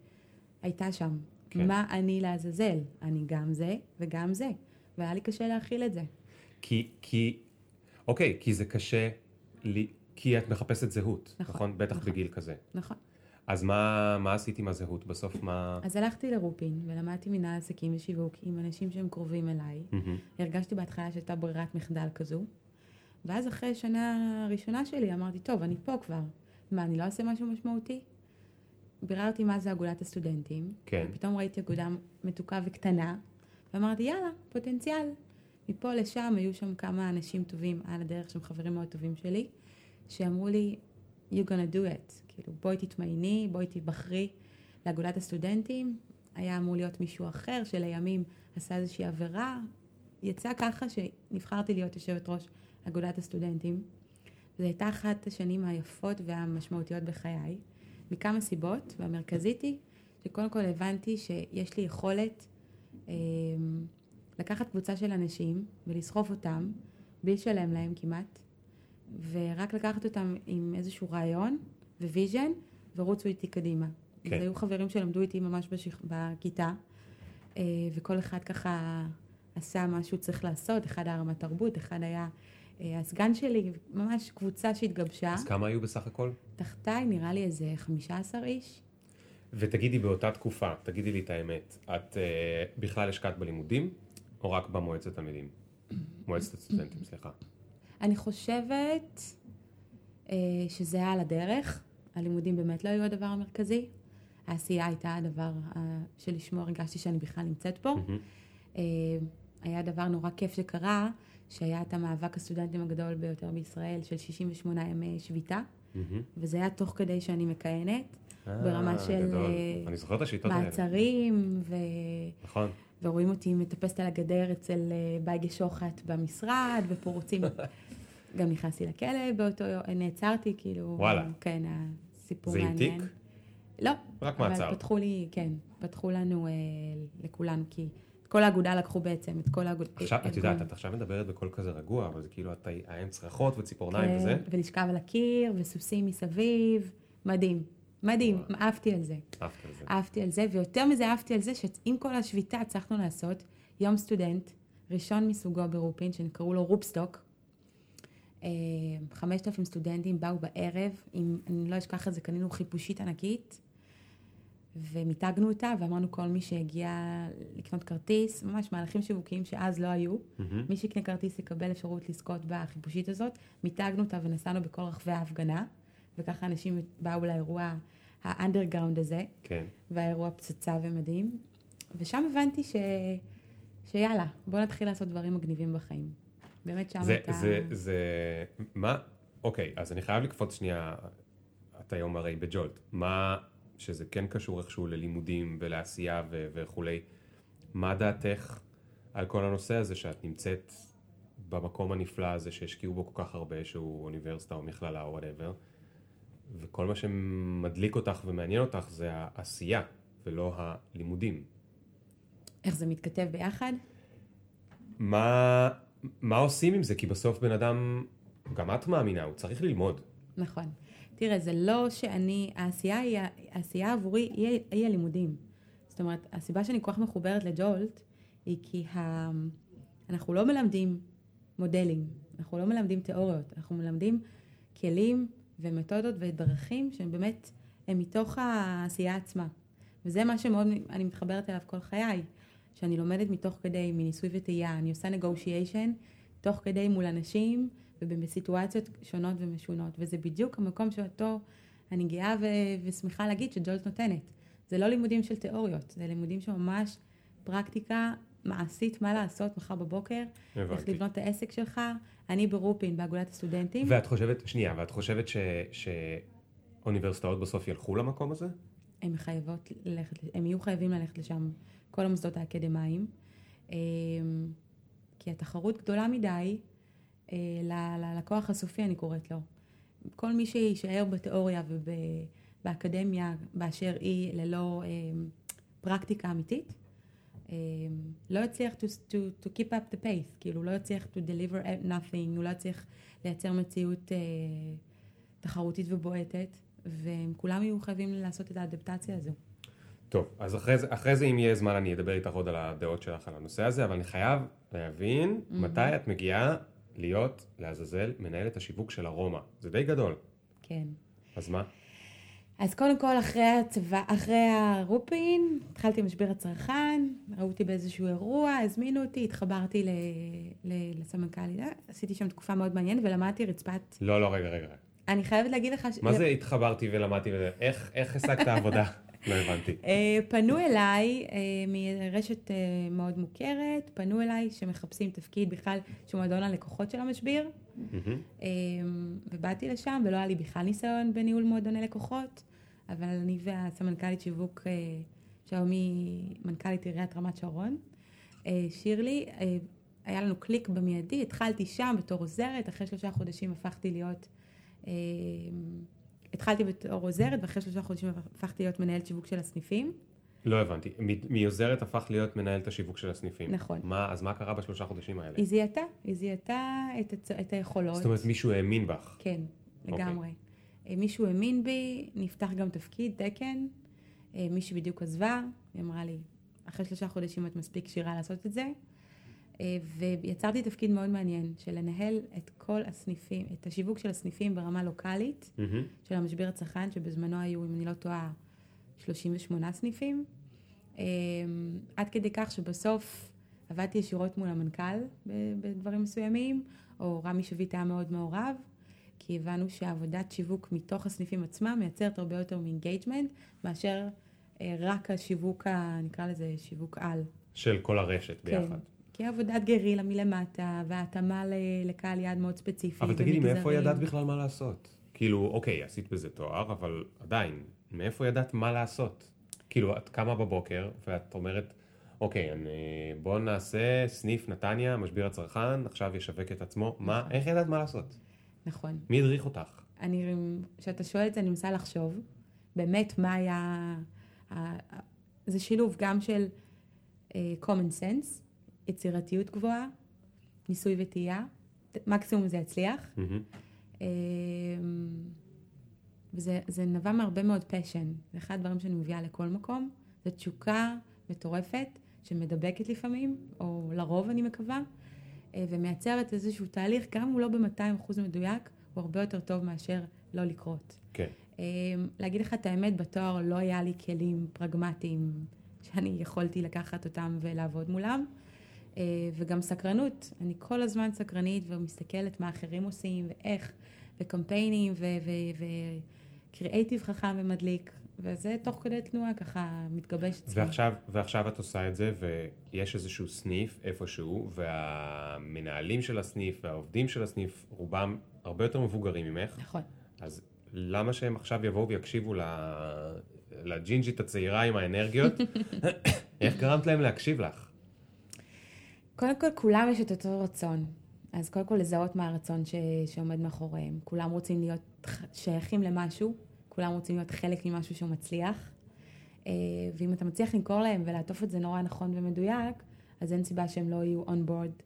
הייתה שם. כן. מה אני לעזאזל? אני גם זה וגם זה. והיה לי קשה להכיל את זה. כי, כי, אוקיי, כי זה קשה, לי, כי את מחפשת זהות, נכון? נכון, בטח נכון. בגיל כזה. נכון. אז מה, מה עשית עם הזהות בסוף? מה... אז הלכתי לרופין ולמדתי מנהל עסקים ושיווק עם אנשים שהם קרובים אליי. מהמם. הרגשתי בהתחלה שהייתה ברירת מחדל כזו. ואז אחרי שנה ראשונה שלי אמרתי, טוב, אני פה כבר. מה, אני לא אעשה משהו משמעותי? ביררתי מה זה אגודת הסטודנטים. כן. פתאום ראיתי אגודה מתוקה וקטנה, ואמרתי, יאללה, פוטנציאל. מפה לשם היו שם כמה אנשים טובים על הדרך, שהם חברים מאוד טובים שלי, שאמרו לי, you gonna do it. כאילו, בואי תתמייני, בואי תיבחרי לאגודת הסטודנטים. היה אמור להיות מישהו אחר שלימים עשה איזושהי עבירה. יצא ככה שנבחרתי להיות יושבת ראש אגודת הסטודנטים. זו הייתה אחת השנים היפות והמשמעותיות בחיי, מכמה סיבות, והמרכזית היא שקודם כל הבנתי שיש לי יכולת אה, לקחת קבוצה של אנשים ולסחוב אותם, בלי לשלם להם כמעט, ורק לקחת אותם עם איזשהו רעיון vision, ורוצו איתי קדימה. כן. כן. והיו חברים שלמדו איתי ממש בשיח, בכיתה, אה, וכל אחד ככה עשה מה שהוא צריך לעשות, אחד היה רמת תרבות, אחד היה אה, הסגן שלי, ממש קבוצה שהתגבשה. אז כמה היו בסך הכל? תחתיי נראה לי איזה 15 איש. ותגידי באותה תקופה, תגידי לי את האמת, את אה, בכלל השקעת בלימודים, או רק במועצת תלמידים? מועצת הסטודנטים, סליחה. אני חושבת אה, שזה היה על הדרך, הלימודים באמת לא היו הדבר המרכזי. העשייה הייתה הדבר אה, שלשמו הרגשתי שאני בכלל נמצאת פה. מהמם. אה, היה דבר נורא כיף שקרה, שהיה את המאבק הסטודנטים הגדול ביותר בישראל של 68 ימי שביתה, מהמם. וזה היה תוך כדי שאני מכהנת, אה, ברמה של. אה. מעצרים, ו... נכון. ורואים אותי מטפסת על הגדר אצל אה, בייגה שוחט במשרד, ופה רוצים... <laughs> גם נכנסתי לכלא באותו יום, נעצרתי, כאילו... וואלה. כן, הסיפור זה עם מעניין. תיק? לא. רק מעצר. אבל פתחו לי, כן, פתחו לנו, אה, לכולנו, כי את כל האגודה לקחו בעצם, את כל האגודה... עכשיו, את. יודעת, את עכשיו מדברת בקול כזה רגוע, אבל זה כאילו, את עם צרחות וציפורניים כן, וזה. ולשכב על הקיר, וסוסים מסביב, מדהים. מדהים. אהבתי על זה. אהבת על זה. אהבתי על זה, ויותר מזה אהבתי על זה שעם כל השביתה הצלחנו לעשות יום סטודנט, ראשון מסוגו ברופין, שנקראו לו רופסטוק. אה, 5,000 סטודנטים באו בערב, עם, אני לא אשכח את זה, קנינו חיפושית ענקית, ומיתגנו אותה, ואמרנו כל מי שהגיע לקנות כרטיס, ממש מהלכים שיווקיים שאז לא היו, מהמם. מי שיקנה כרטיס יקבל אפשרות לזכות בחיפושית הזאת. מיתגנו אותה ונסענו בכל רחבי ההפגנה, וככה אנשים באו לאירוע האנדרגראונד הזה, כן. והאירוע פצצה ומדהים. ושם הבנתי ש... שיאללה, בוא נתחיל לעשות דברים מגניבים בחיים. באמת שם זה, הייתה... זה, זה, מה, אוקיי, אז אני חייב לקפוץ שנייה, את היום הרי בג'ולט, מה, שזה כן קשור איכשהו ללימודים ולעשייה ו- וכולי, מה דעתך על כל הנושא הזה שאת נמצאת במקום הנפלא הזה שהשקיעו בו כל כך הרבה, שהוא אוניברסיטה או מכללה או whatever, וכל מה שמדליק אותך ומעניין אותך זה העשייה ולא הלימודים. איך זה מתכתב ביחד? מה, מה עושים עם זה? כי בסוף בן אדם, גם את מאמינה, הוא צריך ללמוד. נכון. תראה, זה לא שאני, העשייה, היא, העשייה עבורי היא, היא הלימודים. זאת אומרת, הסיבה שאני כל כך מחוברת לג'ולט, היא כי ה... אנחנו לא מלמדים מודלים, אנחנו לא מלמדים תיאוריות, אנחנו מלמדים כלים ומתודות ודרכים שהם באמת, הם מתוך העשייה עצמה. וזה מה שמאוד אני מתחברת אליו כל חיי, שאני לומדת מתוך כדי, מניסוי וטעייה, אני עושה negotiation תוך כדי מול אנשים ובסיטואציות שונות ומשונות, וזה בדיוק המקום שאותו אני גאה ו- ושמחה להגיד שג'ולט נותנת. זה לא לימודים של תיאוריות, זה לימודים שממש פרקטיקה מעשית, מה לעשות מחר בבוקר, איך הבנתי. לבנות את העסק שלך. אני ברופין, באגודת הסטודנטים. ואת חושבת, שנייה, ואת חושבת ש, שאוניברסיטאות בסוף ילכו למקום הזה? הן חייבות ללכת, הם יהיו חייבים ללכת לשם, כל המוסדות האקדמיים, אמ, כי התחרות גדולה מדי אה, ללקוח הסופי, אני קוראת לו. כל מי שיישאר בתיאוריה ובאקדמיה באשר היא ללא אמ, פרקטיקה אמיתית, אמ, לא יצליח to, to, to keep up the pace, כאילו לא יצליח to deliver nothing, הוא לא יצליח לייצר מציאות אה, תחרותית ובועטת, והם כולם יהיו חייבים לעשות את האדפטציה הזו. טוב, אז אחרי זה, אחרי זה אם יהיה זמן אני אדבר איתך עוד על הדעות שלך על הנושא הזה, אבל אני חייב להבין מתי את מגיעה להיות, לעזאזל, מנהלת השיווק של ארומה. זה די גדול. כן. אז מה? אז קודם כל, אחרי הצבא, אחרי הרופין, התחלתי משבר הצרכן, ראו אותי באיזשהו אירוע, הזמינו אותי, התחברתי ל- ל- לסמנכ"לית, אה, עשיתי שם תקופה מאוד מעניינת ולמדתי רצפת... לא, לא, רגע, רגע. אני חייבת להגיד לך... ש- מה זה התחברתי ולמדתי? איך איך השגת עבודה? <laughs> לא הבנתי. אה, פנו אליי אה, מרשת אה, מאוד מוכרת, פנו אליי שמחפשים תפקיד בכלל שהוא מועדון הלקוחות של המשביר. אה, ובאתי לשם ולא היה לי בכלל ניסיון בניהול מועדוני לקוחות, אבל אני והסמנכ"לית שיווק, שהיום היא מנכ"לית עיריית רמת שרון, שירלי, היה לנו קליק במיידי, התחלתי שם בתור עוזרת, אחרי שלושה חודשים הפכתי להיות... התחלתי בתור עוזרת ואחרי שלושה חודשים הפכתי להיות מנהלת שיווק של הסניפים. לא הבנתי. מעוזרת הפך להיות מנהלת השיווק של הסניפים. נכון. מה, אז מה קרה בשלושה חודשים האלה? היא זיהתה, היא זיהתה את, הצ... את היכולות. זאת אומרת, מישהו האמין בך. כן, אוקיי. לגמרי. אה, מישהו האמין בי, נפתח גם תפקיד, תקן. אה, מישהי בדיוק עזבה, היא אמרה לי, אחרי שלושה חודשים את מספיק כשירה לעשות את זה. אה, ויצרתי תפקיד מאוד מעניין, של לנהל את כל הסניפים, את השיווק של הסניפים ברמה לוקאלית, מהמם. של המשביר הצרכן, שבזמנו היו, אם אני לא טועה, 38 סניפים. אה, עד כדי כך שבסוף עבדתי ישירות מול המנכ"ל בדברים מסוימים, או רמי שביט היה מאוד מעורב, כי הבנו שעבודת שיווק מתוך הסניפים עצמם מייצרת הרבה יותר engagement, מאשר אה, רק השיווק, נקרא לזה שיווק על. של כל הרשת ביחד. כן. כי עבודת גרילה מלמטה, והתאמה לקהל יעד מאוד ספציפי. אבל תגידי, מאיפה. ידעת בכלל מה לעשות? כאילו, אוקיי, עשית בזה תואר, אבל עדיין, מאיפה ידעת מה לעשות? כאילו, את קמה בבוקר, ואת אומרת, אוקיי, אני, בוא נעשה סניף נתניה, משביר הצרכן, עכשיו ישווק את עצמו. מה, נכון. איך ידעת מה לעשות? נכון. מי הדריך אותך? אני, כשאתה שואל את זה, אני מנסה לחשוב, באמת, מה היה... זה שילוב גם של uh, common sense, יצירתיות גבוהה, ניסוי וטעייה, מקסימום זה יצליח. אה, וזה זה נבע מהרבה מאוד פשן. זה אחד הדברים שאני מביאה לכל מקום. זו תשוקה מטורפת, שמדבקת לפעמים, או לרוב אני מקווה, אה, ומייצרת איזשהו תהליך, גם אם הוא לא ב-200% מדויק, הוא הרבה יותר טוב מאשר לא לקרות. כן. אה, להגיד לך את האמת, בתואר לא היה לי כלים פרגמטיים שאני יכולתי לקחת אותם ולעבוד מולם. אה, וגם סקרנות, אני כל הזמן סקרנית ומסתכלת מה אחרים עושים ואיך, וקמפיינים וקריאייטיב חכם ומדליק, וזה תוך כדי תנועה ככה מתגבש אצלי. ועכשיו, ועכשיו את עושה את זה, ויש איזשהו סניף איפשהו, והמנהלים של הסניף והעובדים של הסניף, רובם הרבה יותר מבוגרים ממך, נכון. אז למה שהם עכשיו יבואו ויקשיבו לג'ינג'ית הצעירה עם האנרגיות? <laughs> איך גרמת להם להקשיב לך? קודם כל, כולם יש את אותו רצון. אז קודם כל לזהות מה הרצון ש... שעומד מאחוריהם. כולם רוצים להיות שייכים למשהו, כולם רוצים להיות חלק ממשהו שהוא מצליח. אה, ואם אתה מצליח למכור להם ולעטוף את זה נורא נכון ומדויק, אז אין סיבה שהם לא יהיו on board.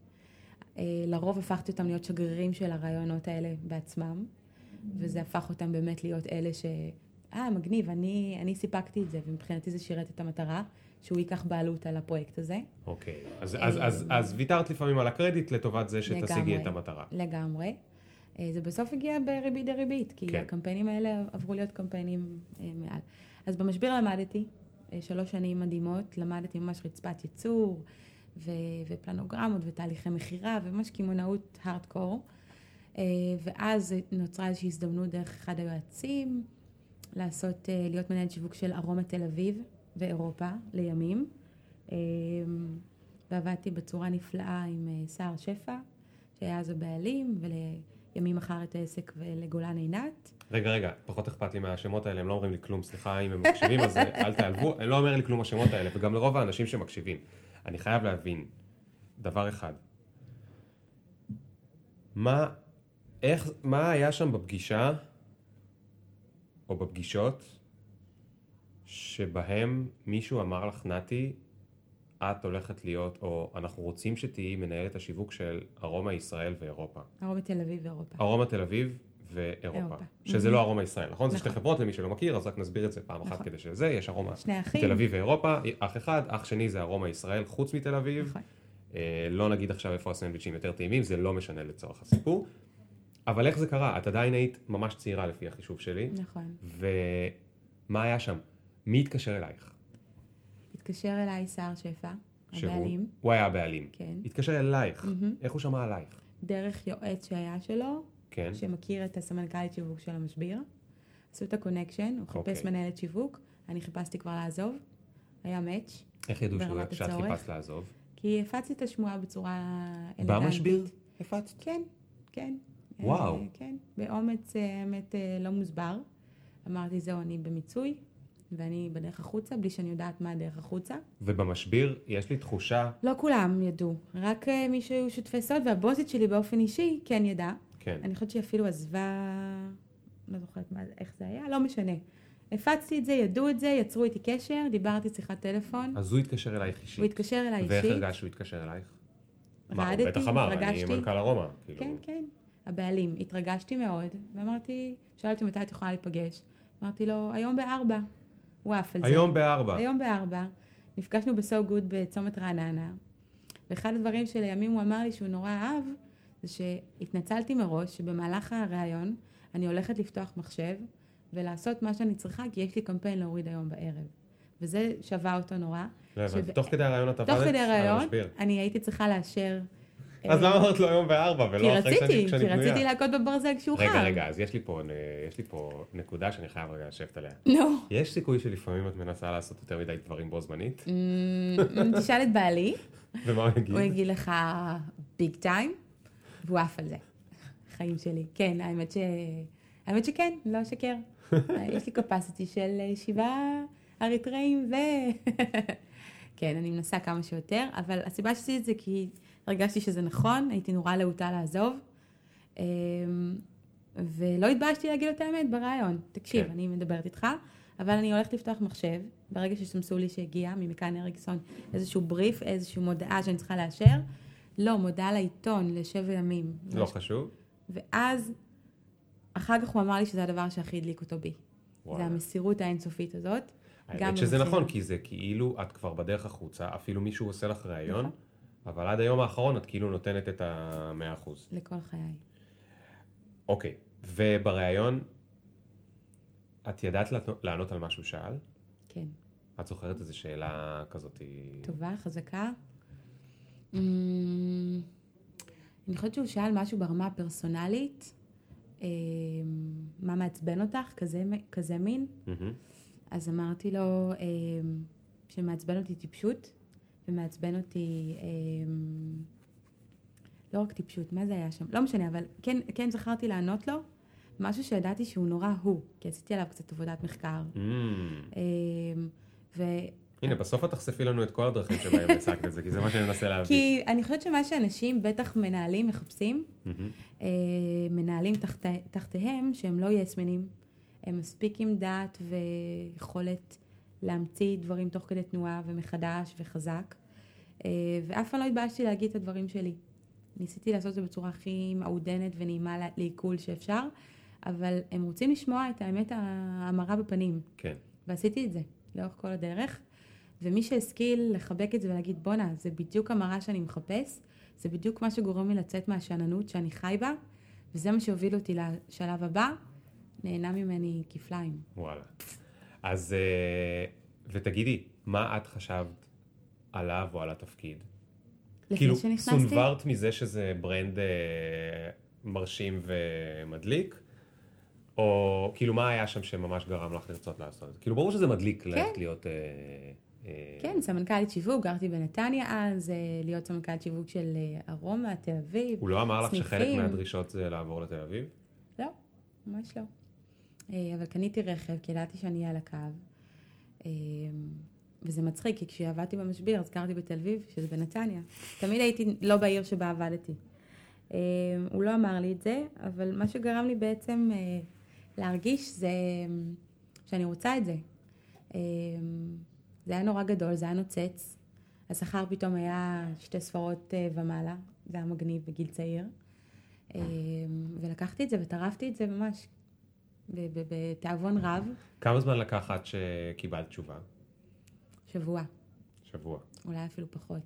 אה, לרוב הפכתי אותם להיות שגרירים של הרעיונות האלה בעצמם, וזה הפך אותם באמת להיות אלה ש... אה, מגניב, אני, אני סיפקתי את זה, ומבחינתי זה שירת את המטרה, שהוא ייקח בעלות על הפרויקט הזה. אוקיי, אז, אז, אז, אז ויתרת לפעמים על הקרדיט לטובת זה שתשיגי. את המטרה. לגמרי. אה, זה בסוף הגיע בריבית דריבית, כי כן. הקמפיינים האלה עברו להיות קמפיינים אה, מעל. אז במשבר למדתי, אה, שלוש שנים מדהימות, למדתי ממש רצפת ייצור, ו- ופלנוגרמות ותהליכי מכירה, וממש קמעונאות הארדקור. ואז נוצרה איזושהי הזדמנות דרך אחד היועצים, לעשות, להיות מנהל שיווק של ארומה תל אביב ואירופה לימים. אה, ועבדתי בצורה נפלאה עם אה, סער שפע, שהיה אז הבעלים, ולימים מכר את העסק ולגולן עינת. רגע, רגע, פחות אכפת לי מהשמות האלה, הם לא אומרים לי כלום, סליחה אם הם מקשיבים, אז אה, <laughs> אל תעלבו, הם לא אומר לי כלום השמות האלה, וגם לרוב האנשים שמקשיבים. אני חייב להבין דבר אחד. מה, איך, מה היה שם בפגישה, או בפגישות, שבהם מישהו אמר לך, נתי, את הולכת להיות, או אנחנו רוצים שתהיי מנהלת השיווק של ארומה ישראל ואירופה. ארומה תל אביב ואירופה. ארומה תל אביב ואירופה. אירופה. שזה Mhm. לא ארומה ישראל, נכון? זה שתי נכון. חברות למי שלא מכיר, אז רק נסביר את זה פעם אחת נכון. כדי שזה, יש ארומה. תל אביב ואירופה, אח אחד, אח שני זה ארומה ישראל חוץ מתל אביב. נכון. אה, לא נגיד עכשיו איפה הסנדוויצ'ים יותר טעימים, זה לא משנה לצורך הסיפור. אבל איך זה קרה? את עדיין היית ממש צעירה לפי החישוב שלי, נכון. מה היה שם? מי התקשר אלייך? התקשר אליי סער שפע, שהוא- הבעלים, הוא היה הבעלים. כן, התקשר אלייך. איך הוא שמע עלייך? דרך יועץ שהיה שלו, כן. שמכיר את הסמנכ"לית שיווק של המשביר. עשו את ה connection, הוא חיפש אוקיי. מנהלת שיווק, אני חיפשתי כבר לעזוב, היה match, איך ידעו שאת. חיפשת לעזוב? כי הפצתי את השמועה בצורה אלגנטית. במשביר? הפצת. כן, כן. וואו. אה, כן, באומץ אה, האמת אה, לא מוסבר. אמרתי, זהו, אני במיצוי, ואני בדרך החוצה, בלי שאני יודעת מה הדרך החוצה. ובמשביר יש לי תחושה, לא כולם ידעו, רק אה, מי שהיו שותפי סוד, והבוסית שלי באופן אישי כן ידע. כן, אני חושבת שהיא אפילו עזבה, לא זוכרת מה, איך זה היה, לא משנה. הפצתי את זה, ידעו את זה, יצרו איתי קשר, דיברתי שיחת טלפון, אז הוא התקשר אלייך הוא אישית. התקשר אליי ואיך אישית. הרגשת שהוא התקשר אלייך? הוא רעדתי, בטח אמר, אני התרגשתי. מנכ"ל הרומא. כאילו. כן, כן. הבעלים. התרגשתי מאוד, ואמרתי, שאל אותי מתי את יכולה להיפגש. אמרתי לו, היום בארבע. זה. היום בארבע. היום בארבע. נפגשנו בסו גוד בצומת רעננה. ואחד הדברים שלימים הוא אמר לי שהוא נורא אהב, זה שהתנצלתי מראש שבמהלך הראיון אני הולכת לפתוח מחשב ולעשות מה שאני צריכה, כי יש לי קמפיין להוריד היום בערב. וזה שווה אותו נורא. לא הבנתי. תוך כדי הרעיון את עבדת תוך כדי המשביר. אני הייתי צריכה לאשר... אז אה, למה אמרת לו היום בארבע כי ולא אחרי רציתי, שאני כי כשאני רציתי פנויה? להכות בברזל כשהוא חם. רגע, רגע, אז יש לי פה, יש לי פה נקודה שאני חייב רגע לשבת עליה. נו. יש סיכוי שלפעמים את מנסה לעשות יותר מדי דברים בו זמנית? אמ, תשאל את בעלי, ומה הוא יגיד? הוא יגיד לך ביג טיים, והוא עף על זה. חיים שלי. כן, האמת ש... האמת שכן, לא אשקר. <laughs> יש לי קפסיטי של אה, שבעה אריתראים ו... <laughs> כן, אני מנסה כמה שיותר, אבל הסיבה שעשיתי את זה כי הרגשתי שזה נכון, הייתי נורא להוטה לעזוב. אמ, ולא התביישתי להגיד את האמת ברעיון. תקשיב, כן. אני מדברת איתך, אבל אני הולכת לפתוח מחשב, ברגע שסמסו לי שהגיע ממכאן אריקסון איזשהו בריף, איזושהי מודעה שאני צריכה לאשר, לא, מודעה לעיתון לשבע ימים. לא חשוב? ואז, אחר כך הוא אמר לי שזה הדבר שהכי הדליק אותו בי. זה וואלה. המסירות האינסופית הזאת. האמת שזה במחירים. נכון, כי זה כאילו את כבר בדרך החוצה, אפילו מישהו עושה לך ראיון, נכון. אבל עד היום האחרון את כאילו נותנת את המאה אחוז. לכל חיי. אוקיי, ובריאיון, את ידעת לענות- על מה שהוא שאל? כן. את זוכרת איזו שאלה כזאת? טובה, חזקה. אמ, אני חושבת שהוא שאל משהו ברמה הפרסונלית, אמ, מה מעצבן אותך, כזה, כזה מין. אז אמרתי לו אמ, שמעצבן אותי טיפשות, ומעצבן אותי, אמ, לא רק טיפשות, מה זה היה שם? לא משנה, אבל כן, כן זכרתי לענות לו, משהו שידעתי שהוא נורא הוא, כי עשיתי עליו קצת עבודת מחקר. Mm. אמ, ו... הנה, בסוף את תחשפי לנו את כל הדרכים שבהם <laughs> הצגת את זה, כי זה מה שאני מנסה להבין. כי אני חושבת שמה שאנשים, בטח מנהלים, מחפשים, מהמם. אה, מנהלים תחת, תחתיהם, שהם לא יסמנים, הם מספיק עם דעת ויכולת להמציא דברים תוך כדי תנועה ומחדש וחזק. אה, ואף פעם לא התביישתי להגיד את הדברים שלי. ניסיתי לעשות את זה בצורה הכי מעודנת ונעימה לעיכול שאפשר, אבל הם רוצים לשמוע את האמת המרה בפנים. כן. ועשיתי את זה לאורך כל הדרך. ומי שהשכיל לחבק את זה ולהגיד, בואנה, זה בדיוק המראה שאני מחפש, זה בדיוק מה שגורם לי לצאת מהשאננות שאני חי בה, וזה מה שהוביל אותי לשלב הבא, נהנה ממני כפליים. וואלה. אז, אה, ותגידי, מה את חשבת עליו או על התפקיד? לפני כאילו, שנכנסתי, סונברת מזה שזה ברנד אה, מרשים ומדליק? או כאילו, מה היה שם שממש גרם לך לרצות לעשות את זה? כאילו, ברור שזה מדליק ללכת להיות... אה, אה, כן, סמנכ"לית שיווק, גרתי בנתניה אז, אה, להיות סמנכ"לית שיווק של אה, ארומה, תל אביב. הוא לא אמר לך שחלק סניפים. מהדרישות זה לעבור לתל אביב? לא, ממש לא. אה, אבל קניתי רכב, כי ידעתי שאני אהיה על הקו. אה, וזה מצחיק, כי כשעבדתי במשביר, אז גרתי בתל אביב, שזה בנתניה. תמיד הייתי לא בעיר שבה עבדתי. אה, הוא לא אמר לי את זה, אבל מה שגרם לי בעצם להרגיש זה שאני רוצה את זה. זה היה נורא גדול, זה היה נוצץ. השכר פתאום היה שתי ספרות ומעלה, זה היה מגניב בגיל צעיר. ולקחתי את זה וטרפתי את זה ממש בתיאבון רב, כמה זמן לקח עד שקיבלת תשובה? שבוע, שבוע. אולי אפילו פחות.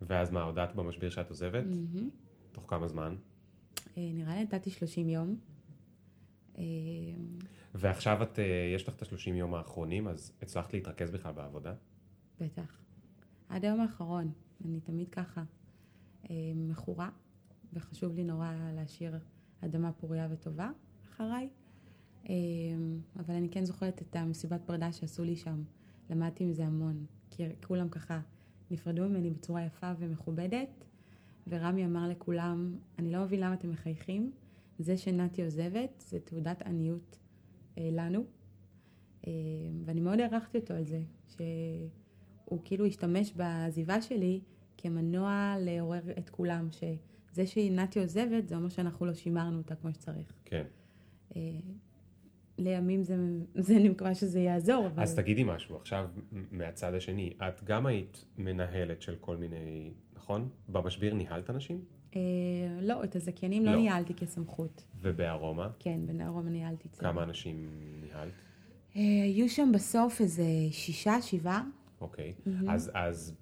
ואז מה, הודעת במשביר שאת עוזבת? מהמם. תוך כמה זמן? אה, נראה לי נתתי 30 יום. אה, ועכשיו את, אה, יש לך את השלושים יום האחרונים, אז הצלחת להתרכז בכלל בעבודה? בטח. עד היום האחרון, אני תמיד ככה אה, מכורה, וחשוב לי נורא להשאיר אדמה פוריה וטובה אחריי. אה, אבל אני כן זוכרת את המסיבת פרידה שעשו לי שם. למדתי מזה המון, כי כולם ככה נפרדו ממני בצורה יפה ומכובדת, ורמי אמר לכולם, אני לא מבין למה אתם מחייכים, זה שנתי עוזבת זה תעודת עניות אה, לנו, אה, ואני מאוד הערכתי אותו על זה, שהוא כאילו השתמש בעזיבה שלי כמנוע לעורר את כולם, שזה שנתי עוזבת זה אומר שאנחנו לא שימרנו אותה כמו שצריך. כן. אה, לימים זה, זה אני מקווה שזה יעזור, אבל... אז תגידי משהו, עכשיו מהצד השני, את גם היית מנהלת של כל מיני, נכון? במשביר ניהלת אנשים? אה, לא, את הזכיינים לא, לא. ניהלתי כסמכות. ובארומה? כן, בנערום ניהלתי צוות. כמה אנשים ניהלת? אה, היו שם בסוף איזה שישה, שבעה. אוקיי. אז, אז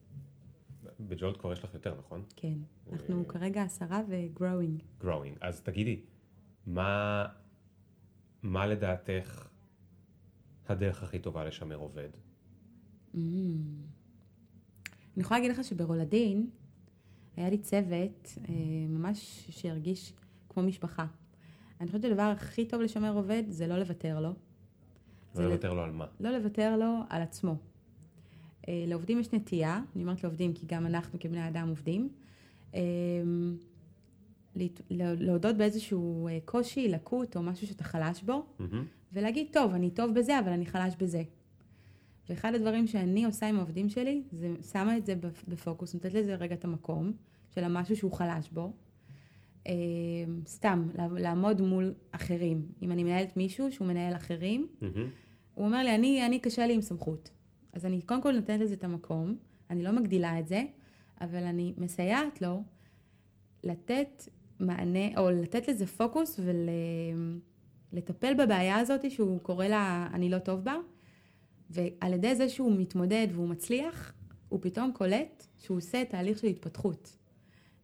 בג'ולט כבר יש לך יותר, נכון? כן. אנחנו כרגע עשרה ו-growing. growing. אז תגידי, מה, מה לדעתך הדרך הכי טובה לשמר עובד? אני יכולה להגיד לך שברולדין היה לי צוות אה, ממש שהרגיש כמו משפחה. אני חושבת שהדבר הכי טוב לשמר עובד זה לא לוותר לו. לא לוותר לו על מה? לא לוותר לו על עצמו. אה, לעובדים יש נטייה, אני אומרת לעובדים כי גם אנחנו כבני אדם עובדים, אה, להודות באיזשהו אה, קושי, לקות או משהו שאתה חלש בו, מהמם. ולהגיד, טוב, אני טוב בזה, אבל אני חלש בזה. ואחד הדברים שאני עושה עם העובדים שלי, זה שמה את זה בפ- בפוקוס, נותנת לזה רגע את המקום של המשהו שהוא חלש בו. אה, סתם, לעמוד מול אחרים. אם אני מנהלת מישהו שהוא מנהל אחרים, מהמם. הוא אומר לי, אני, אני קשה לי עם סמכות. אז אני קודם כל נותנת לזה את המקום, אני לא מגדילה את זה, אבל אני מסייעת לו לתת מענה, או לתת לזה פוקוס ולטפל בבעיה הזאת שהוא קורא לה אני לא טוב בה, ועל ידי זה שהוא מתמודד והוא מצליח, הוא פתאום קולט שהוא עושה תהליך של התפתחות.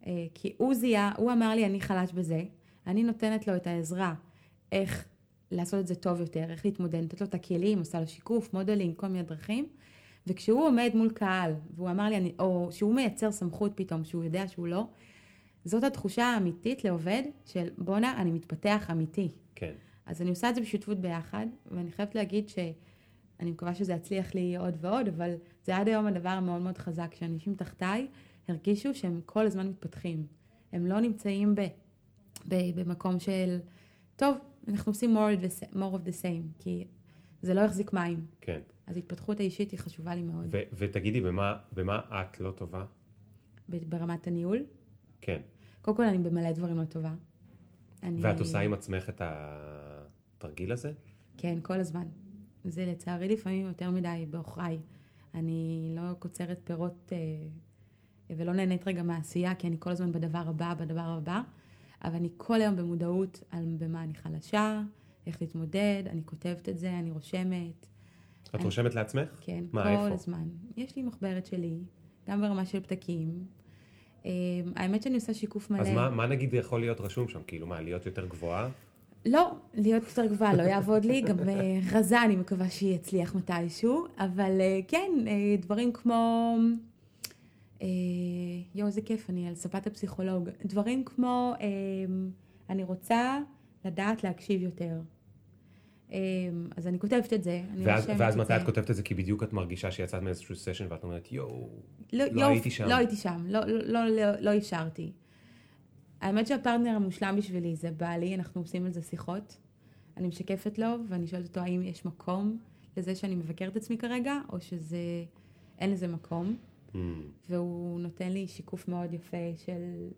אה, כי הוא זיהה, הוא אמר לי אני חלש בזה, אני נותנת לו את העזרה איך לעשות את זה טוב יותר, איך להתמודד, נותנת לו את הכלים, עושה לו שיקוף, modeling, כל מיני דרכים. וכשהוא עומד מול קהל, והוא אמר לי, אני, או שהוא מייצר סמכות פתאום, שהוא יודע שהוא לא, זאת התחושה האמיתית לעובד של בואנה, אני מתפתח אמיתי. כן. אז אני עושה את זה בשותפות ביחד, ואני חייבת להגיד שאני מקווה שזה יצליח לי עוד ועוד, אבל זה עד היום הדבר המאוד מאוד חזק, שאנשים תחתיי הרגישו שהם כל הזמן מתפתחים. הם לא נמצאים ב, ב, במקום של, טוב, אנחנו עושים more of, the, more of the same, כי זה לא יחזיק מים. כן. אז התפתחות האישית היא חשובה לי מאוד. ו- ותגידי, במה, במה את לא טובה? ברמת הניהול, כן. קודם כל אני במלא דברים לא טובה. אני... ואת עושה עם עצמך את התרגיל הזה? כן, כל הזמן. זה לצערי לפעמים יותר מדי בעוכריי. אני לא קוצרת פירות אה, ולא נהנית רגע מהעשייה, כי אני כל הזמן בדבר הבא, בדבר הבא, אבל אני כל היום במודעות על במה אני חלשה, איך להתמודד, אני כותבת את זה, אני רושמת. את אני- רושמת לעצמך? כן, מה, כל איפה? הזמן. יש לי מחברת שלי, גם ברמה של פתקים. אה, האמת שאני עושה שיקוף מלא. אז מה, מה נגיד יכול להיות רשום שם? כאילו, מה, להיות יותר גבוהה? לא, להיות יותר גבוהה לא יעבוד לי, גם אה, רזה אני מקווה שיצליח מתישהו, אבל אה, כן, אה, דברים כמו, יואו איזה כיף, אני על ספת הפסיכולוג, דברים כמו, אני רוצה לדעת להקשיב יותר. אה, אז אני כותבת את זה, ואז, ואז מתי. את כותבת את זה? כי בדיוק את מרגישה שיצאת מאיזשהו סשן ואת אומרת, יואו, לא, לא יופ, הייתי שם. לא הייתי שם, לא, לא, לא, לא, לא אפשרתי. האמת שהפרטנר המושלם בשבילי זה בעלי, אנחנו עושים על זה שיחות. אני משקפת לו ואני שואלת אותו האם יש מקום לזה שאני מבקרת את עצמי כרגע, או שזה, אין לזה מקום. Hmm. והוא נותן לי שיקוף מאוד יפה של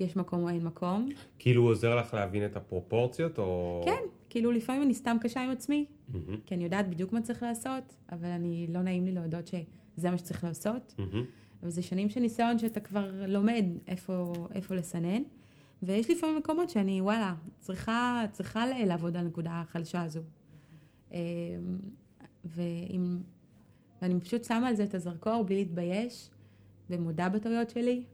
יש מקום או אין מקום. כאילו הוא עוזר לך להבין את הפרופורציות, או... כן, כאילו לפעמים אני סתם קשה עם עצמי, מהמם, כי אני יודעת בדיוק מה צריך לעשות, אבל אני, לא נעים לי להודות שזה מה שצריך לעשות. מהמם. אבל זה שנים של ניסיון שאתה כבר לומד איפה, איפה לסנן. ויש לפעמים מקומות שאני, וואלה, צריכה, צריכה לעבוד על הנקודה החלשה הזו. אמ, ואם, ואני פשוט שמה על זה את הזרקור בלי להתבייש, ומודה בטעויות שלי.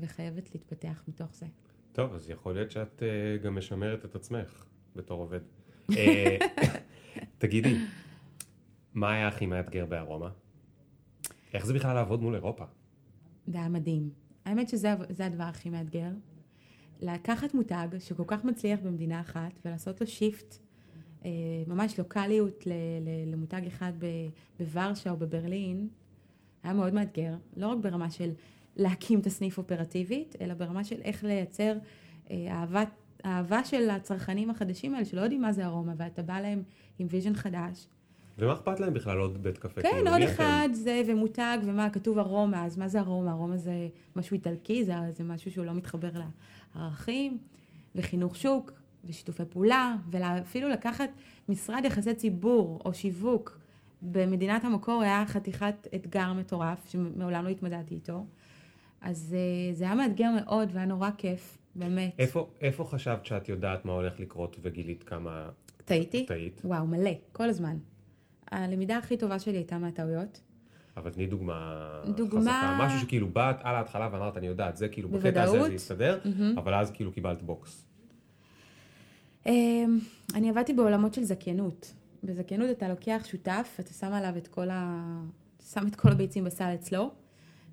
וחייבת להתפתח מתוך זה. טוב, אז יכול להיות שאת אה, גם משמרת את עצמך בתור עובד. <laughs> אה, תגידי, מה היה הכי מאתגר בארומה? איך זה בכלל לעבוד מול אירופה? זה היה מדהים. האמת שזה זה הדבר הכי מאתגר. לקחת מותג שכל כך מצליח במדינה אחת ולעשות לו שיפט, אה, ממש לוקאליות ל- ל- למותג אחד בוורשה או בברלין, היה מאוד מאתגר. לא רק ברמה של להקים את הסניף אופרטיבית, אלא ברמה של איך לייצר אה, אהבת, אהבה של הצרכנים החדשים האלה, שלא יודעים מה זה ארומה, ואתה בא להם עם vision חדש. ומה אכפת להם בכלל עוד בית קפה? כן, כאילו, עוד מי אתם? אחד זה ומותג ומה, כתוב ארומה, אז מה זה ארומה? ארומה זה משהו איטלקי, זה, זה משהו שהוא לא מתחבר לערכים, וחינוך שוק, ושיתופי פעולה, ואפילו לקחת משרד יחסי ציבור או שיווק במדינת המקור היה חתיכת אתגר מטורף, שמעולם לא התמודדתי איתו. אז אה, זה היה מאתגר מאוד והיה נורא כיף, באמת. איפה, איפה חשבת שאת יודעת מה הולך לקרות וגילית כמה טעיתי? טעית? וואו, מלא, כל הזמן. הלמידה הכי טובה שלי הייתה מהטעויות. אבל תני דוגמה, דוגמה- חזקה, משהו שכאילו באת על ההתחלה ואמרת, אני יודעת, זה כאילו, בקטע הזה זה. יסתדר, אבל אז כאילו קיבלת בוקס. אמ, אני עבדתי בעולמות של זכיינות. בזכיינות אתה לוקח שותף, אתה שם עליו את כל ה... שם את כל הביצים בסל אצלו,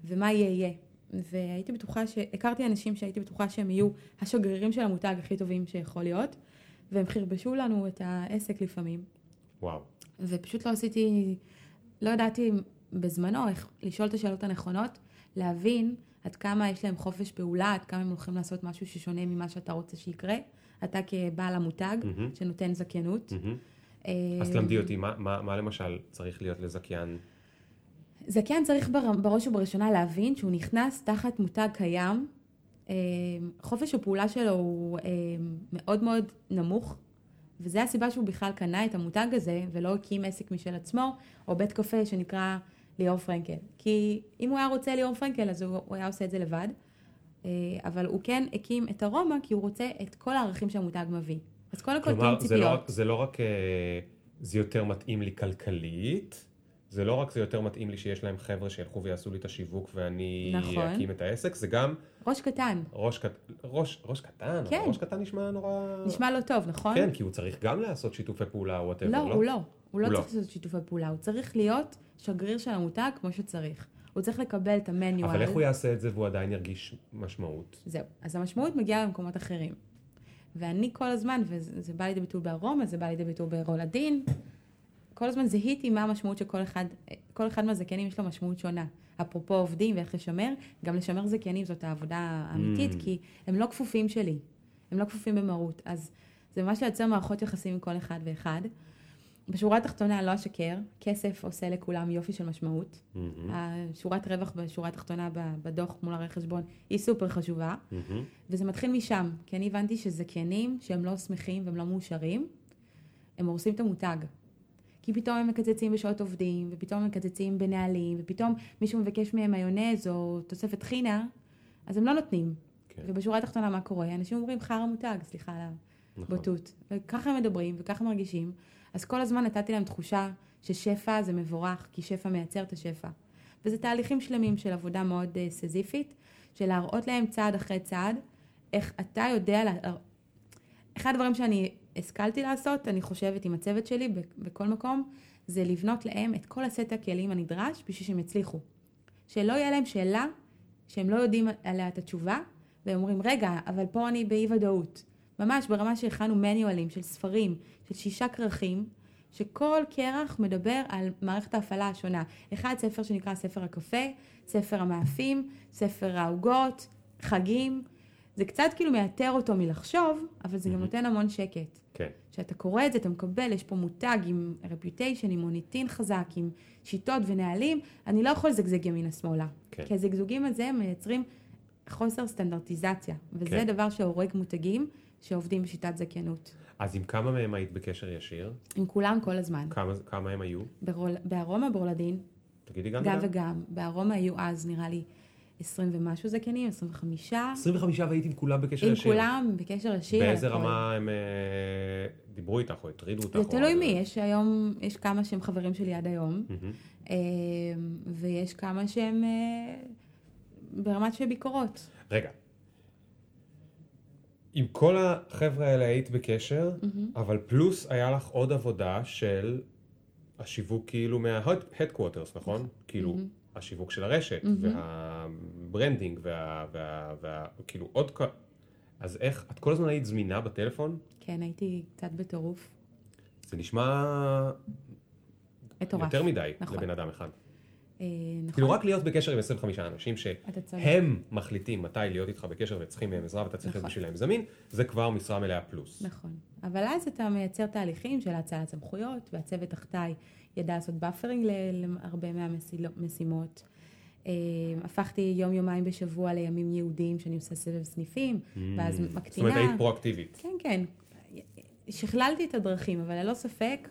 ומה יהיה יהיה. והייתי בטוחה ש... הכרתי אנשים שהייתי בטוחה שהם יהיו השגרירים של המותג הכי טובים שיכול להיות, והם חרבשו לנו את העסק לפעמים. וואו. ופשוט לא עשיתי, לא ידעתי בזמנו איך לשאול את השאלות הנכונות, להבין עד כמה יש להם חופש פעולה, עד כמה הם הולכים לעשות משהו ששונה ממה שאתה רוצה שיקרה. אתה כבעל המותג, מהמם. שנותן זכיינות. אה, אז תלמדי אותי, מה- מה מה למשל צריך להיות לזכיין? זכיין צריך בר- בראש ובראשונה להבין שהוא נכנס תחת מותג קיים. אה, חופש הפעולה שלו הוא אה, מאוד מאוד נמוך, וזו הסיבה שהוא בכלל קנה את המותג הזה, ולא הקים עסק משל עצמו, או בית קפה שנקרא ליאור פרנקל. כי אם הוא היה רוצה ליאור פרנקל, אז הוא, הוא היה עושה את זה לבד. אה, אבל הוא כן הקים את ארומה, כי הוא רוצה את כל הערכים שהמותג מביא. אז קודם כל כלומר, זה לא, ציפיות. זה לא רק, אה, זה יותר מתאים לי כלכלית, זה לא רק זה יותר מתאים לי שיש להם חבר'ה שילכו ויעשו לי את השיווק ואני נכון. אקים את העסק, זה גם ראש קטן. ראש, קט- ראש, ראש קטן, כן. ראש קטן נשמע נורא... נשמע לא טוב, נכון? כן, כי הוא צריך גם לעשות שיתופי פעולה או whatever, לא, לא? הוא לא. הוא לא הוא לא. צריך לעשות שיתופי פעולה, הוא צריך להיות שגריר של המותג כמו שצריך. הוא צריך לקבל את ה manual. אבל איך הוא יעשה את זה והוא עדיין ירגיש משמעות? זהו. אז המשמעות מגיעה במקומות אחרים. ואני כל הזמן, וזה זה בא לידי ביטוי בארומה, זה בא לידי ביטוי ברולדין, כל הזמן זיהיתי מה המשמעות של כל אחד, כל אחד מהזכיינים יש לו משמעות שונה. אפרופו עובדים ואיך לשמר, גם לשמר זכיינים זאת העבודה האמיתית, Mm. כי הם לא כפופים שלי, הם לא כפופים במרות. אז זה ממש לייצר מערכות יחסים עם כל אחד ואחד. בשורה התחתונה, לא אשקר, כסף עושה לכולם יופי של משמעות. מהמם, השורת רווח בשורה התחתונה בדוח מול הרואה חשבון היא סופר חשובה. מהמם. וזה מתחיל משם, כי אני הבנתי שזכיינים שהם לא שמחים והם לא מאושרים, הם הורסים את המותג. כי פתאום הם מקצצים בשעות עובדים, ופתאום הם מקצצים בנהלים, ופתאום מישהו מבקש מהם מיונז או תוספת חינה, אז הם לא נותנים. כן. ובשורה התחתונה מה קורה? אנשים אומרים חרא מותג, סליחה על נכון. הבוטות. וככה הם מדברים, וככה מרגישים. אז כל הזמן נתתי להם תחושה ששפע זה מבורך, כי שפע מייצר את השפע. וזה תהליכים שלמים של עבודה מאוד uh, סזיפית, של להראות להם צעד אחרי צעד, איך אתה יודע, לה... אחד הדברים שאני השכלתי לעשות, אני חושבת עם הצוות שלי בכל מקום, זה לבנות להם את כל הסט הכלים הנדרש בשביל שהם יצליחו. שלא יהיה להם שאלה שהם לא יודעים עליה את התשובה, והם אומרים, רגע, אבל פה אני באי ודאות. ממש ברמה שהכנו מניואלים של ספרים, של שישה כרכים, שכל כרך מדבר על מערכת ההפעלה השונה. אחד ספר שנקרא ספר הקפה, ספר המאפים, ספר העוגות, חגים. זה קצת כאילו מייתר אותו מלחשוב, אבל זה גם נותן המון שקט. כן. כשאתה קורא את זה, אתה מקבל, יש פה מותג עם רפיוטיישן, עם מוניטין חזק, עם שיטות ונהלים, אני לא יכול לזגזג ימינה-שמאלה. כן. כי הזגזוגים הזה מייצרים חוסר סטנדרטיזציה, וזה כן. דבר שהורג מותגים שעובדים בשיטת זכיינות. אז עם כמה מהם היית בקשר ישיר? עם כולם כל הזמן. כמה, כמה הם היו? ברול, בארומה, ברולדין, תגידי גם גם וגם. בארומה היו אז, נראה לי, 20 ומשהו זכיינים, 25. 25 והיית עם כולם בקשר עם ישיר. כולם בקשר ישיר. באיזה. רמה הם אה, דיברו איתך או הטרידו אותך? זה תלוי מי, יש היום, יש כמה שהם חברים שלי עד היום. אה, ויש כמה שהם אה, ברמת של ביקורות. רגע. עם כל החבר'ה האלה היית בקשר, אבל פלוס היה לך עוד עבודה של השיווק כאילו מה headquarters, נכון? כאילו, השיווק של הרשת, וה branding, וה... וה... וה... כאילו עוד... כ- אז איך, את כל הזמן היית זמינה בטלפון? כן, הייתי קצת בטירוף. זה נשמע מטורף. יותר מדי נכון. לבן אדם אחד. אה, נכון. כאילו רק להיות בקשר עם 25 אנשים. שהם מחליטים מתי להיות איתך בקשר וצריכים מהם עזרה ואתה צריך להיות נכון. בשבילם זמין, זה כבר משרה מלאה פלוס. נכון. אבל אז אתה מייצר תהליכים של האצלת סמכויות, והצוות תחתיי ידע לעשות buffering להרבה מהמשימות. אה, הפכתי יום-יומיים בשבוע לימים ייעודיים שאני עושה סבב סניפים, ואז Mm. זאת מקטינה. אומרת, היית פרואקטיבית. כן, כן. שכללתי את הדרכים, אבל ללא ספק,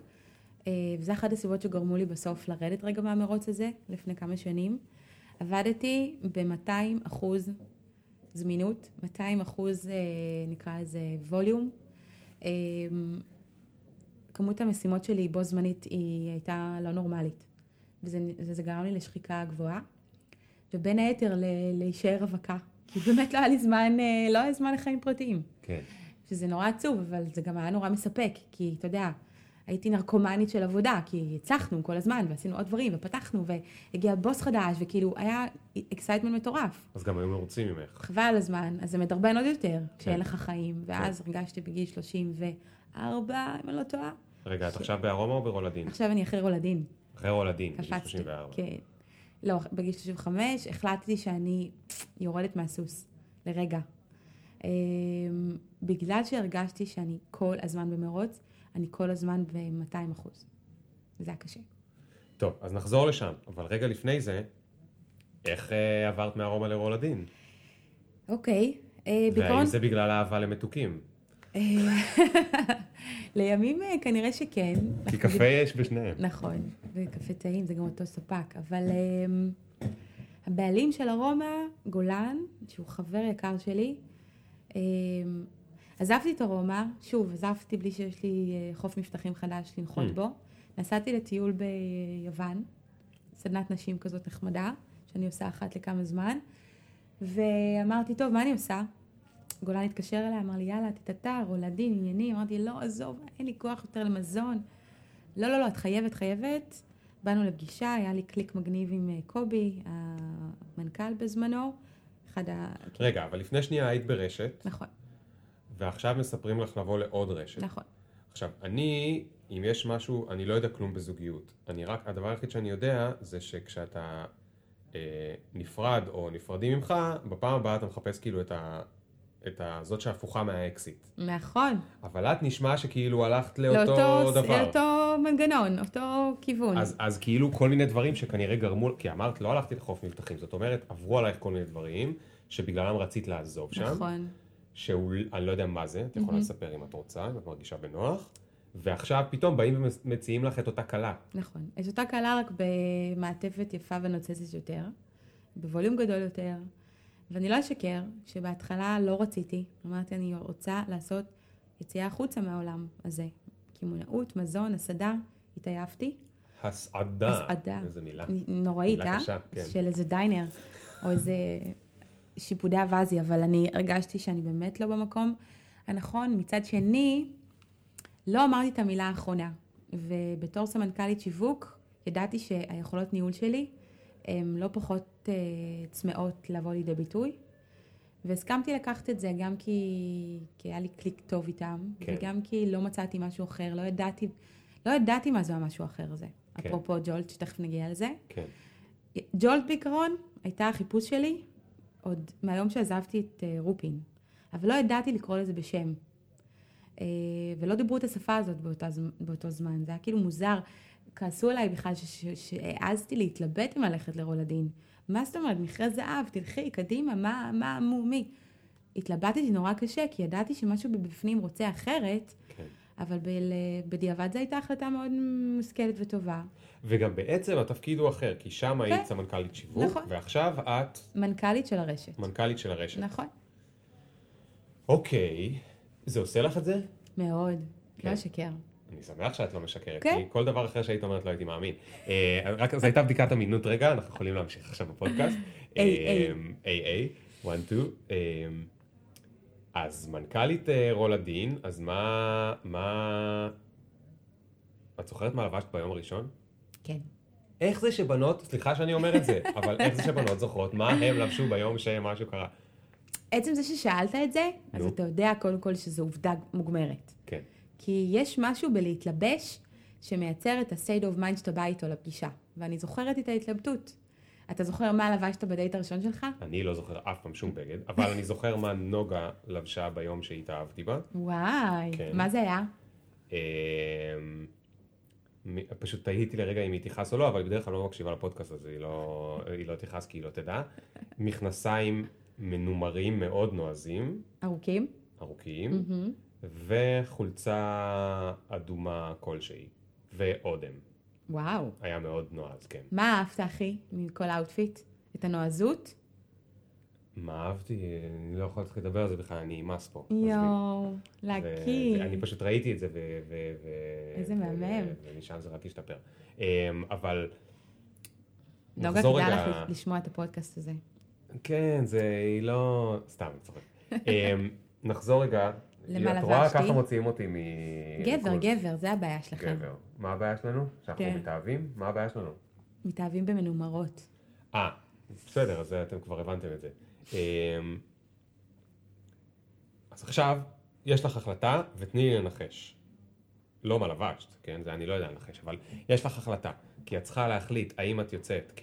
אה, וזה אחת הסיבות שגרמו לי בסוף לרדת רגע מהמרוץ הזה, לפני כמה שנים. עבדתי ב-200 אחוז זמינות, 200 אחוז, אה, נקרא לזה ווליום. כמות המשימות שלי בו זמנית היא הייתה לא נורמלית, וזה, וזה גרם לי לשחיקה גבוהה, ובין היתר ל- להישאר רווקה, כי באמת לא היה לי זמן, אה, לא היה זמן לחיים פרטיים. כן. שזה נורא עצוב, אבל זה גם היה נורא מספק, כי אתה יודע, הייתי נרקומנית של עבודה, כי הצלחנו כל הזמן, ועשינו עוד דברים, ופתחנו, והגיע בוס חדש, וכאילו היה excitement מטורף. אז גם היו מרוצים ממך. חבל על הזמן, אז זה מדרבן עוד יותר, כשאין כן. לך חיים, ואז הרגשתי בגיל 34, אם אני לא טועה. רגע, את עכשיו בארומה או ברולדין? עכשיו אני אחרי רולדין. אחרי רולדין, בגיל קפצתי. 34. כן. לא, בגיל 35 החלטתי שאני יורדת מהסוס, לרגע. אמ, בגלל שהרגשתי שאני כל הזמן במרוץ, אני כל הזמן ב-200 אחוז. זה היה קשה. טוב, אז נחזור לשם, אבל רגע לפני זה, איך אה, עברת מארומה לרולדין? אוקיי, אה, והאם זה בגלל אהבה למתוקים? <laughs> לימים אה, כנראה שכן. כי קפה יש בשניהם. נכון, וקפה טעים זה גם אותו ספק, אבל um, הבעלים של ארומה, גולן, שהוא חבר יקר שלי, עזבתי את ארומה, שוב, עזבתי בלי שיש לי חוף מבטחים חדש לנחות Hmm. בו, נסעתי לטיול ביוון, סדנת נשים כזאת נחמדה, שאני עושה אחת לכמה זמן, ואמרתי, טוב, מה אני עושה? גולן התקשר אליי, אמר לי, יאללה, תתתר, הולדין, עניינים. אמרתי, לא, עזוב, אין לי כוח יותר למזון. לא, לא, לא, את חייבת, חייבת. באנו לפגישה, היה לי קליק מגניב עם אה, קובי, המנכ"ל בזמנו. אחד ה... רגע, אבל לפני שנייה היית ברשת, נכון, ועכשיו מספרים לך לבוא לעוד רשת. נכון. עכשיו, אני, אם יש משהו, אני לא יודע כלום בזוגיות. אני רק, הדבר היחיד שאני יודע זה שכשאתה אה, נפרד או נפרדים ממך, בפעם הבאה אתה מחפש כאילו את ה... את ה... זאת שהפוכה מהאקזיט. נכון. אבל את נשמע שכאילו הלכת לאותו לאותו, דבר. לאותו מנגנון, אותו כיוון. אז, אז כאילו כל מיני דברים שכנראה גרמו, כי אמרת לא הלכתי לחוף מבטחים, זאת אומרת עברו עלייך כל מיני דברים שבגללם רצית לעזוב שם, נכון. שהוא, אני לא יודע מה זה, את יכולה לספר אם את רוצה, אם את מרגישה בנוח, ועכשיו פתאום באים ומציעים לך את אותה כלה. נכון. את אותה קלה רק במעטפת יפה ונוצצת יותר, בווליום גדול יותר, ואני לא אשקר שבהתחלה לא רציתי, אמרתי אני רוצה לעשות יציאה החוצה מהעולם הזה. קמעונאות, מזון, הסעדה, התעייפתי. הסעדה. הסעדה. איזה מילה. נוראית, מילה אה? קשה, כן. של איזה דיינר, או איזה שיפודי אווזי, אבל אני הרגשתי שאני באמת לא במקום הנכון. מצד שני, לא אמרתי את המילה האחרונה, ובתור סמנכ"לית שיווק, ידעתי שהיכולות ניהול שלי הן לא פחות אה, צמאות לבוא לידי ביטוי. והסכמתי לקחת את זה גם כי, כי היה לי קליק טוב איתם, כן. וגם כי לא מצאתי משהו אחר, לא ידעתי, לא ידעתי מה זה המשהו האחר הזה. כן. אפרופו ג'ולט, שתכף נגיע לזה. כן. ג'ולט בעיקרון הייתה החיפוש שלי עוד מהיום שעזבתי את אה, רופין, אבל לא ידעתי לקרוא לזה בשם. אה, ולא דיברו את השפה הזאת באותה, באותו זמן, זה היה כאילו מוזר. כעסו עליי בכלל ש- ש- שהעזתי להתלבט אם ללכת לרולדין. מה זאת אומרת, מכרה זהב, תלכי, קדימה, מה, מה, מו, מי? התלבטתי נורא קשה, כי ידעתי שמשהו מבפנים רוצה אחרת, כן. אבל בל- בדיעבד זו הייתה החלטה מאוד מושכלת וטובה. וגם בעצם התפקיד הוא אחר, כי שם היית סמנכ"לית שיווק, נכון. ועכשיו את מנכ"לית של הרשת. מנכ"לית של הרשת. נכון. אוקיי, זה עושה לך את זה? מאוד. כן. לא אשקר. אני שמח שאת לא משקרת, כן. כי כל דבר אחר שהיית אומרת לא הייתי מאמין. אה, רק זו הייתה בדיקת אמינות רגע, אנחנו יכולים להמשיך עכשיו בפודקאסט. AA. AA, 1, 2. אז מנכ"לית אה, רולדין, אז מה, מה... את זוכרת מה לבשת ביום הראשון? כן. איך זה שבנות, סליחה שאני אומר את זה, <laughs> אבל איך זה שבנות זוכרות מה הם לבשו ביום שמשהו קרה? עצם זה ששאלת את זה, אז. אתה יודע קודם כל שזו עובדה מוגמרת. כן. כי יש משהו בלהתלבש שמייצר את ה-state of mind שאתה בא איתו לפגישה. ואני זוכרת את ההתלבטות. אתה זוכר מה לבשת בדייט הראשון שלך? אני לא זוכר אף פעם שום בגד, אבל אני זוכר מה נוגה לבשה ביום שהתאהבתי בה. וואי, כן. מה זה היה? אמ, פשוט תהיתי לרגע אם היא תכעס או לא, אבל היא בדרך כלל לא מקשיבה לפודקאסט הזה, היא לא, היא לא תכעס כי היא לא תדע. מכנסיים מנומרים מאוד נועזים, ארוכים? ארוכים. וחולצה אדומה כלשהי, ואודם. וואו. היה מאוד נועז, כן. מה אהבת הכי מכל ה outfit? את הנועזות? מה אהבתי? אני לא יכול להתחיל לדבר על זה בכלל, אני אמס פה. יואו, להקיא. ואני פשוט ראיתי את זה, ו... ו- ו- איזה מהמם. ומשם זה רק השתפר. אמ, אבל... כדאי רגע- לך לשמוע את הפודקאסט הזה. כן, זה... היא לא... סתם, אני צוחק. <laughs> אמ, נחזור רגע. למה את רואה לבשתי? ככה מוציאים אותי מ... גבר, גבר, זה הבעיה שלכם. גבר. מה הבעיה שלנו? שאנחנו כן. מתאהבים? מה הבעיה שלנו? מתאהבים במנומרות. אה, בסדר, אז אתם כבר הבנתם את זה. אמ, אז עכשיו, יש לך החלטה, ותני לי לנחש. לא מה לבשת, כן? זה אני לא יודע לנחש, אבל יש לך החלטה. כי את צריכה להחליט האם את יוצאת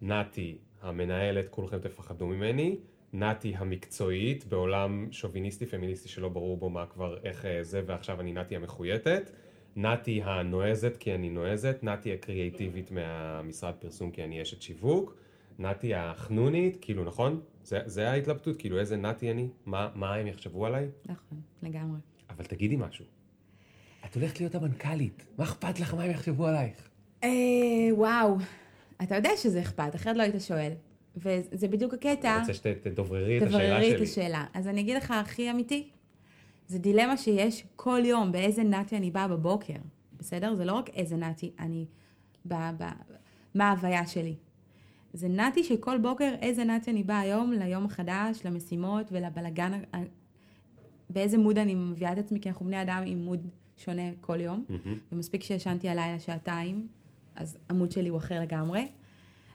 כנתי המנהלת, כולכם תפחדו ממני, נתי המקצועית בעולם שוביניסטי פמיניסטי שלא ברור בו מה כבר, איך אה, זה, ועכשיו אני נתי המחויטת, נתי הנועזת כי אני נועזת, נתי הקריאיטיבית מהמשרד פרסום כי אני אשת שיווק, נתי החנונית, כאילו נכון? זה, זה ההתלבטות, כאילו איזה נתי אני? מה, מה הם יחשבו עליי? נכון, לגמרי. אבל תגידי משהו. את הולכת להיות המנכ"לית, מה אכפת לך מה הם יחשבו עלייך? אה, וואו. אתה יודע שזה אכפת, אחרת לא היית שואל. וזה בדיוק הקטע. אני רוצה שתדבררי את השאלה תבררי שלי. את השאלה. אז אני אגיד לך הכי אמיתי, זה דילמה שיש כל יום באיזה נתי אני באה בבוקר, בסדר? זה לא רק איזה נתי אני באה, ב... מה ההוויה שלי. זה נתי שכל בוקר איזה נתי אני באה היום ליום החדש, למשימות ולבלגן, באיזה מוד אני מביאה את עצמי, כי אנחנו בני אדם עם מוד שונה כל יום, מהמם. ומספיק שישנתי הלילה שעתיים, אז המוד שלי הוא אחר לגמרי.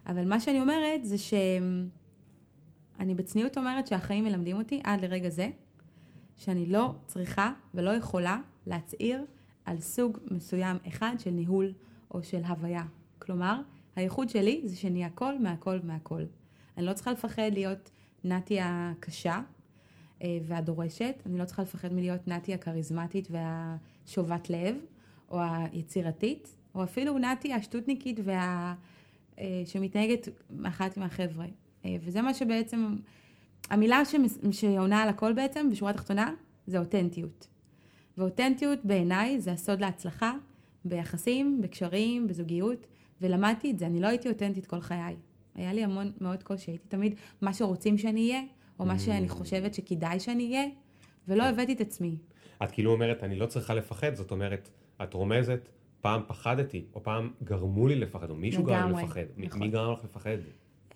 אבל מה שאני אומרת זה שאני בצניעות אומרת שהחיים מלמדים אותי עד לרגע זה, שאני לא צריכה ולא יכולה להצהיר על סוג מסוים אחד של ניהול או של הוויה. כלומר, הייחוד שלי זה שאני הכל מהכל מהכל. אני לא צריכה לפחד להיות נתי הקשה אה, והדורשת, אני לא צריכה לפחד מלהיות נתי הכריזמטית והשובת לב, או היצירתית, או אפילו נתי השטותניקית וה... אה, שמתנהגת אחת מהחבר'ה. אה, וזה מה שבעצם, המילה שמס- שעונה על הכל בעצם, בשורה התחתונה, זה אותנטיות. ואותנטיות בעיניי זה הסוד להצלחה ביחסים, בקשרים, בזוגיות, ולמדתי את זה, אני לא הייתי אותנטית כל חיי. היה לי המון מאוד קושי, הייתי תמיד מה שרוצים שאני אהיה, או מה שאני חושבת שכדאי שאני אהיה, ולא הבאתי את עצמי. את כאילו אומרת, אני לא צריכה לפחד, זאת אומרת, את רומזת, פעם פחדתי, או פעם גרמו לי לפחד, או מישהו גרם לי לפחד. נכון. מי גרם לך לפחד?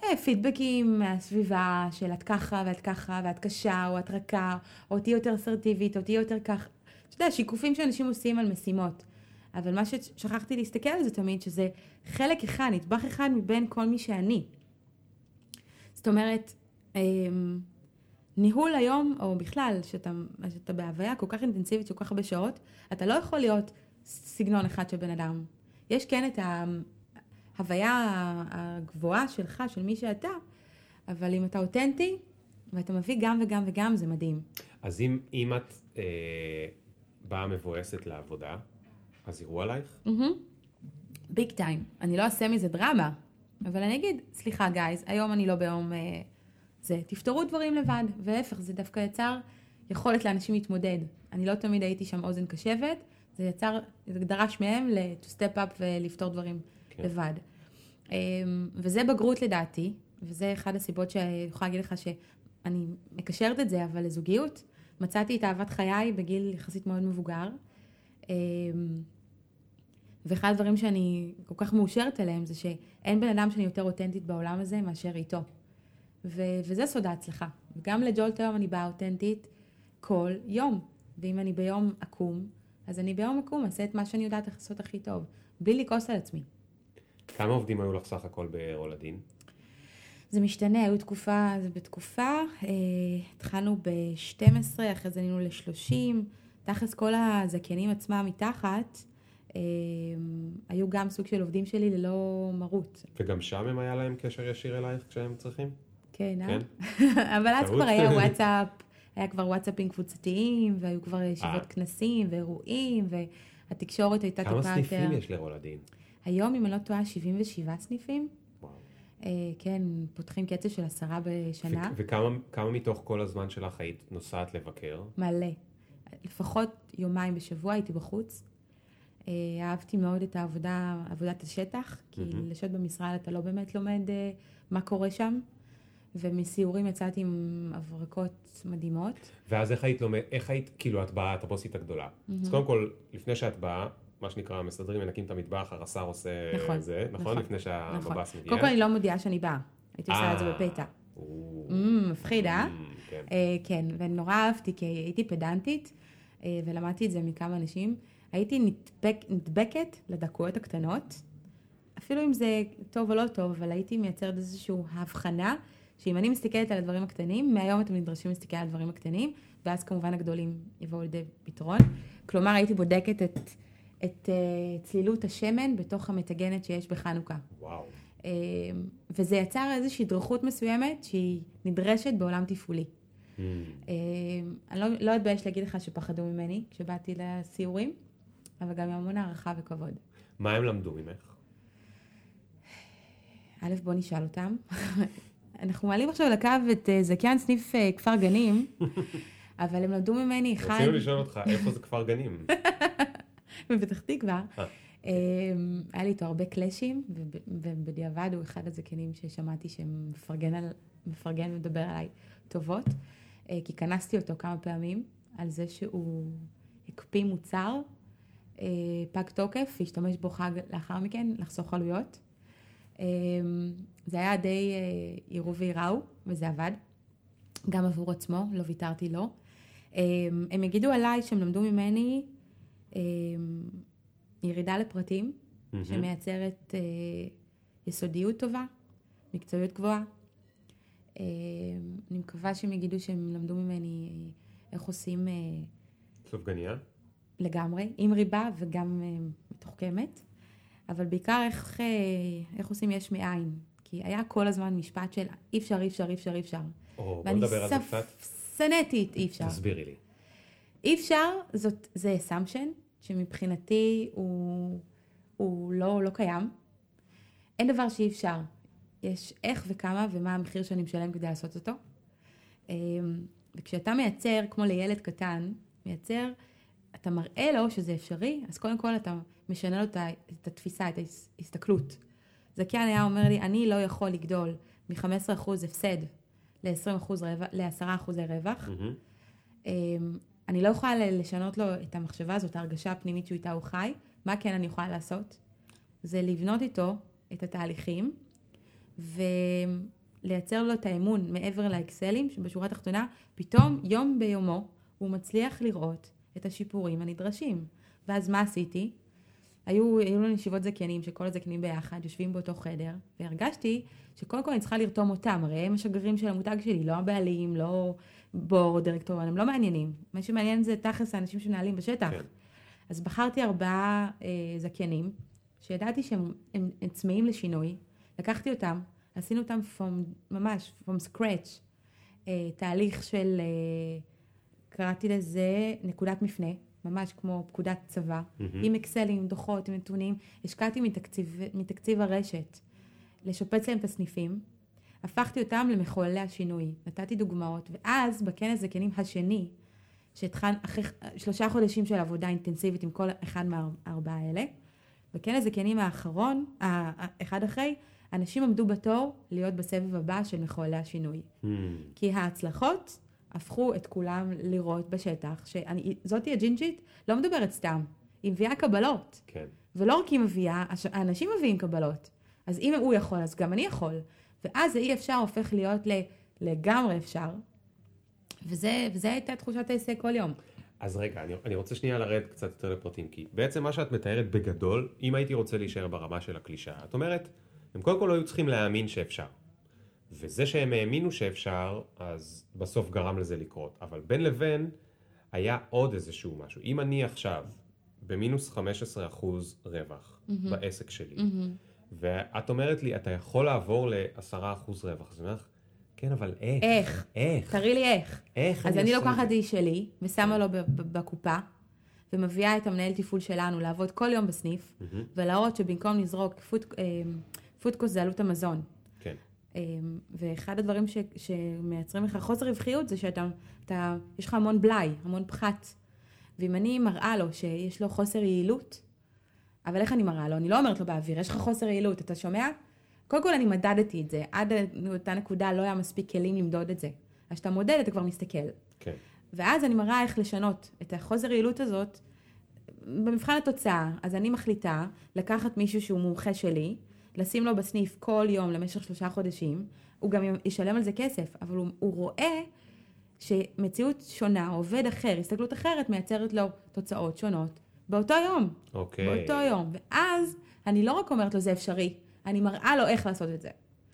אה, פידבקים מהסביבה של את ככה ואת ככה ואת קשה או את רכה או תהיי יותר אסרטיבית או תהיי יותר כך. אתה יודע, שיקופים שאנשים עושים על משימות. אבל מה ששכחתי להסתכל על זה תמיד, שזה חלק אחד, נדבך אחד מבין כל מי שאני. זאת אומרת, אמ, ניהול היום, או בכלל, שאתה, שאתה בהוויה כל כך אינטנסיבית, כל כך הרבה שעות, אתה לא יכול להיות סגנון אחד של בן אדם. יש כן את ההוויה הגבוהה שלך, של מי שאתה, אבל אם אתה אותנטי, ואתה מביא גם וגם וגם, זה מדהים. אז אם, אם את אה, באה מבואסת לעבודה, אז יראו עלייך? ביג טיים. אני לא אעשה מזה דרמה, אבל אני אגיד, סליחה גייז, היום אני לא ביום אה, זה. תפתרו דברים לבד, ולהפך, זה דווקא יצר יכולת לאנשים להתמודד. אני לא תמיד הייתי שם אוזן קשבת, זה יצר, זה דרש מהם to step up ולפתור דברים כן. לבד. אמ, וזה בגרות לדעתי, וזה אחד הסיבות שאני יכולה להגיד לך שאני מקשרת את זה, אבל לזוגיות, מצאתי את אהבת חיי בגיל יחסית מאוד מבוגר. אמ, ואחד הדברים שאני כל כך מאושרת עליהם זה שאין בן אדם שאני יותר אותנטית בעולם הזה מאשר איתו. ו- וזה סוד ההצלחה. וגם לג'ולט היום אני באה אותנטית, כל יום. ואם אני ביום עקום, אז אני ביום עקום אעשה את מה שאני יודעת לעשות הכי טוב, בלי לכעוס על עצמי. כמה עובדים היו לך סך הכל ברולדין? זה משתנה, היו תקופה, זה בתקופה, אה, התחלנו ב-12, אחרי זה עלינו ל-30, תכלס כל הזכיינים עצמם מתחת, אה, היו גם סוג של עובדים שלי ללא מרות. וגם שם הם היה להם קשר ישיר אלייך כשהם צריכים? כן, אה? כן? <laughs> אבל אז. כבר היה וואטסאפ, היה כבר וואטסאפים קבוצתיים, והיו כבר ישיבות אה. כנסים ואירועים, והתקשורת הייתה כמה טיפה יותר... סניפים יש לרולדין? היום, אם אני לא טועה, 77 סניפים. וואו. אה, כן, פותחים קצב של עשרה בשנה. וכמה כמה מתוך כל הזמן שלך היית נוסעת לבקר? מלא. לפחות יומיים בשבוע הייתי בחוץ. אה, אהבתי מאוד את העבודה, עבודת השטח, כי. לשבת במשרד אתה לא באמת לומד מה קורה שם. ומסיורים יצאתי עם הברקות מדהימות. ואז איך היית לומד, איך היית, כאילו את באה, את הבוסית הגדולה. אז קודם כל, לפני שאת באה, מה שנקרא, מסדרים, מנקים את המטבח, הרס"ר עושה נכון, זה, נכון? נכון, לפני נכון. שהבב"ס מגיע. קודם כל אני לא מודיעה שאני באה. הייתי עושה את זה אה. בפתע. מפחיד, אה? כן. אה, כן, ונורא אהבתי, כי הייתי פדנטית, אה, ולמדתי את זה מכמה אנשים. הייתי נדבק, נדבקת לדקויות הקטנות, אפילו אם זה טוב או לא טוב, אבל הייתי מייצרת איזושהי הבחנה, שאם אני מסתכלת על הדברים הקטנים, מהיום אתם נדרשים להסתכל על הדברים הקטנים, ואז כמובן הגדולים יבואו לידי פתרון. כלומר, הייתי בודקת את, את uh, צלילות השמן בתוך המטגנת שיש בחנוכה. וואו. אה, וזה יצר איזושהי דרכות מסוימת שהיא נדרשת בעולם תפעולי. אמ, אה, אני לא, לא אתבייש להגיד לך שפחדו ממני כשבאתי לסיורים, אבל גם עם המון הערכה וכבוד. מה הם למדו ממך? א', בוא נשאל אותם. אנחנו מעלים עכשיו לקו את אה, זכיין סניף אה, כפר גנים, <laughs> אבל הם למדו ממני אחד רצינו לשאול אותך, איפה זה כפר גנים? <laughs> בפתח תקווה. אה. אה, היה לי איתו הרבה קלאשים, וב- ובדיעבד הוא אחד הזקנים ששמעתי שמפרגן ומדבר עליי טובות, כי כנסתי אותו כמה פעמים על זה שהוא הקפיא מוצר, פג תוקף, והשתמש בו חג לאחר מכן לחסוך עלויות. אה, זה היה די אה, יראו וייראו, וזה עבד. גם עבור עצמו, לא ויתרתי לו. אה, הם יגידו עליי שהם למדו ממני אה, ירידה לפרטים. שמייצרת אה, יסודיות טובה, מקצועיות גבוהה. אני מקווה שהם יגידו שהם למדו ממני אה, איך עושים סופגניה? לגמרי, עם ריבה וגם מתוחכמת, אבל בעיקר איך, אה, איך עושים יש מאין. כי היה כל הזמן משפט של אי אפשר, אי אפשר, אי אפשר, אי אפשר. או, בוא נדבר על זה קצת. שנאתי את אי אפשר. תסבירי לי. אי אפשר, זאת, זה אסמפשן, שמבחינתי הוא, הוא לא, לא קיים. אין דבר שאי אפשר. יש איך וכמה ומה המחיר שאני משלם כדי לעשות אותו. אמ, וכשאתה מייצר, כמו לילד קטן, מייצר, אתה מראה לו שזה אפשרי, אז קודם כל אתה משנה לו את התפיסה, את ההסתכלות. זכיין היה אומר לי, אני לא יכול לגדול מ-15% הפסד ל-20% רווח, ל-10% רווח. אמ, אני לא יכולה לשנות לו את המחשבה הזאת, ההרגשה הפנימית שהוא איתה הוא חי. מה כן אני יכולה לעשות? זה לבנות איתו את התהליכים ולייצר לו את האמון מעבר לאקסלים, שבשורה התחתונה, פתאום יום ביומו הוא מצליח לראות את השיפורים הנדרשים. ואז מה עשיתי? היו, היו לנו ישיבות זכיינים, שכל הזכיינים ביחד יושבים באותו חדר, והרגשתי שקודם כל אני צריכה לרתום אותם, הרי הם השגרירים של המותג שלי, לא הבעלים, לא בור, דירקטוריון, הם לא מעניינים. מה שמעניין זה תכלס האנשים שמנהלים בשטח. כן. אז בחרתי ארבעה אה, זכיינים, שידעתי שהם הם, הם צמאים לשינוי, לקחתי אותם, עשינו אותם from, ממש, from scratch, אה, תהליך של, אה, קראתי לזה נקודת מפנה, ממש כמו פקודת צבא, מהמם. עם אקסלים, עם דוחות, עם נתונים, השקעתי מתקציב, מתקציב הרשת לשפץ להם את הסניפים, הפכתי אותם למחוללי השינוי, נתתי דוגמאות, ואז בכנס זקנים השני, שהתחלנו אחרי שלושה חודשים של עבודה אינטנסיבית עם כל אחד מהארבעה האלה, בכנס זקנים האחרון, אחד אחרי, אנשים עמדו בתור להיות בסבב הבא של מחוללי השינוי. מהמם. כי ההצלחות הפכו את כולם לראות בשטח, שזאתי הג'ינג'ית לא מדברת סתם, היא מביאה קבלות. כן. ולא רק היא מביאה, האנשים מביאים קבלות. אז אם הוא יכול, אז גם אני יכול. ואז האי אפשר הופך להיות ל- לגמרי אפשר. וזה, וזה הייתה תחושת ההישג כל יום. אז רגע, אני, אני רוצה שנייה לרדת קצת יותר לפרטים, כי בעצם מה שאת מתארת בגדול, אם הייתי רוצה להישאר ברמה של הקלישאה, את אומרת, הם קודם כל לא היו צריכים להאמין שאפשר. וזה שהם האמינו שאפשר, אז בסוף גרם לזה לקרות. אבל בין לבין, היה עוד איזשהו משהו. אם אני עכשיו במינוס 15% רווח mm-hmm. בעסק שלי, mm-hmm. ואת אומרת לי, אתה יכול לעבור ל-10% רווח, אז אני אומר לך, כן, אבל איך? איך? איך? תראי לי איך. איך אז אני אעשה לוקחת את זה? שלי, ושמה לו בקופה, ומביאה את המנהל תפעול שלנו לעבוד כל יום בסניף, ולהראות שבמקום לזרוק פוד, אה, פודקוס זה עלות המזון. אה, ואחד הדברים ש, שמייצרים לך חוסר רווחיות זה שאתה, אתה, יש לך המון בלאי, המון פחת. ואם אני מראה לו שיש לו חוסר יעילות, אבל איך אני מראה לו? אני לא אומרת לו באוויר, יש לך חוסר יעילות, אתה שומע? קודם כל אני מדדתי את זה, עד אותה נקודה לא היה מספיק כלים למדוד את זה. אז כשאתה מודד אתה כבר מסתכל. כן. ואז אני מראה איך לשנות את החוסר יעילות הזאת במבחן התוצאה. אז אני מחליטה לקחת מישהו שהוא מומחה שלי, לשים לו בסניף כל יום למשך שלושה חודשים, הוא גם ישלם על זה כסף, אבל הוא, הוא רואה שמציאות שונה, עובד אחר, הסתכלות אחרת, מייצרת לו תוצאות שונות באותו יום. אוקיי. באותו יום. ואז אני לא רק אומרת לו זה אפשרי, אני מראה לו איך לעשות את זה.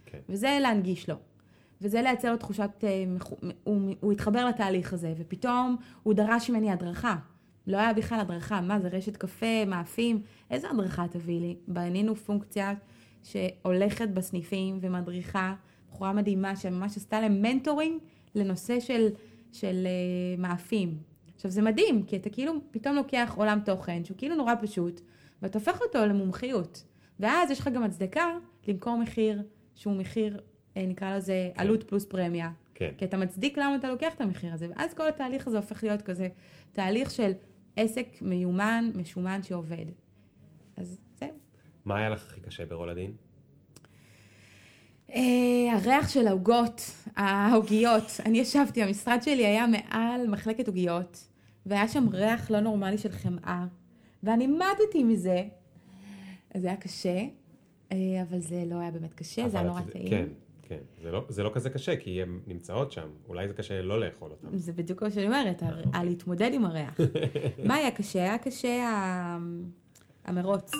כן. וזה להנגיש לו. וזה לייצר לו תחושת, אה, הוא, הוא התחבר לתהליך הזה, ופתאום הוא דרש ממני הדרכה. לא היה בכלל הדרכה, מה זה רשת קפה, מאפים, איזה הדרכה תביא לי? בנינו פונקציה שהולכת בסניפים ומדריכה, בחורה מדהימה שממש עשתה להם מנטורינג לנושא של, של אה, מאפים. עכשיו זה מדהים, כי אתה כאילו פתאום לוקח עולם תוכן שהוא כאילו נורא פשוט, ואתה הופך אותו למומחיות. ואז יש לך גם הצדקה למכור מחיר שהוא מחיר, אה, נקרא לזה עלות פלוס פרמיה. כן. כי אתה מצדיק למה אתה לוקח את המחיר הזה, ואז כל התהליך הזה הופך להיות כזה תהליך של עסק מיומן, משומן שעובד. אז. מה היה לך הכי קשה ברולדין? אה, הריח של העוגות, העוגיות. אני ישבתי, המשרד שלי היה מעל מחלקת עוגיות, והיה שם ריח לא נורמלי של חמאה, ואני מתתי מזה. אז זה היה קשה, אה, אבל זה לא היה באמת קשה, זה היה נורא טעים. כן, כן. זה לא, זה לא כזה קשה, כי הן נמצאות שם. אולי זה קשה לא לאכול אותן. זה בדיוק מה שאני אומרת, הר- על להתמודד עם הריח. <laughs> מה היה קשה? היה קשה ה- המרוץ,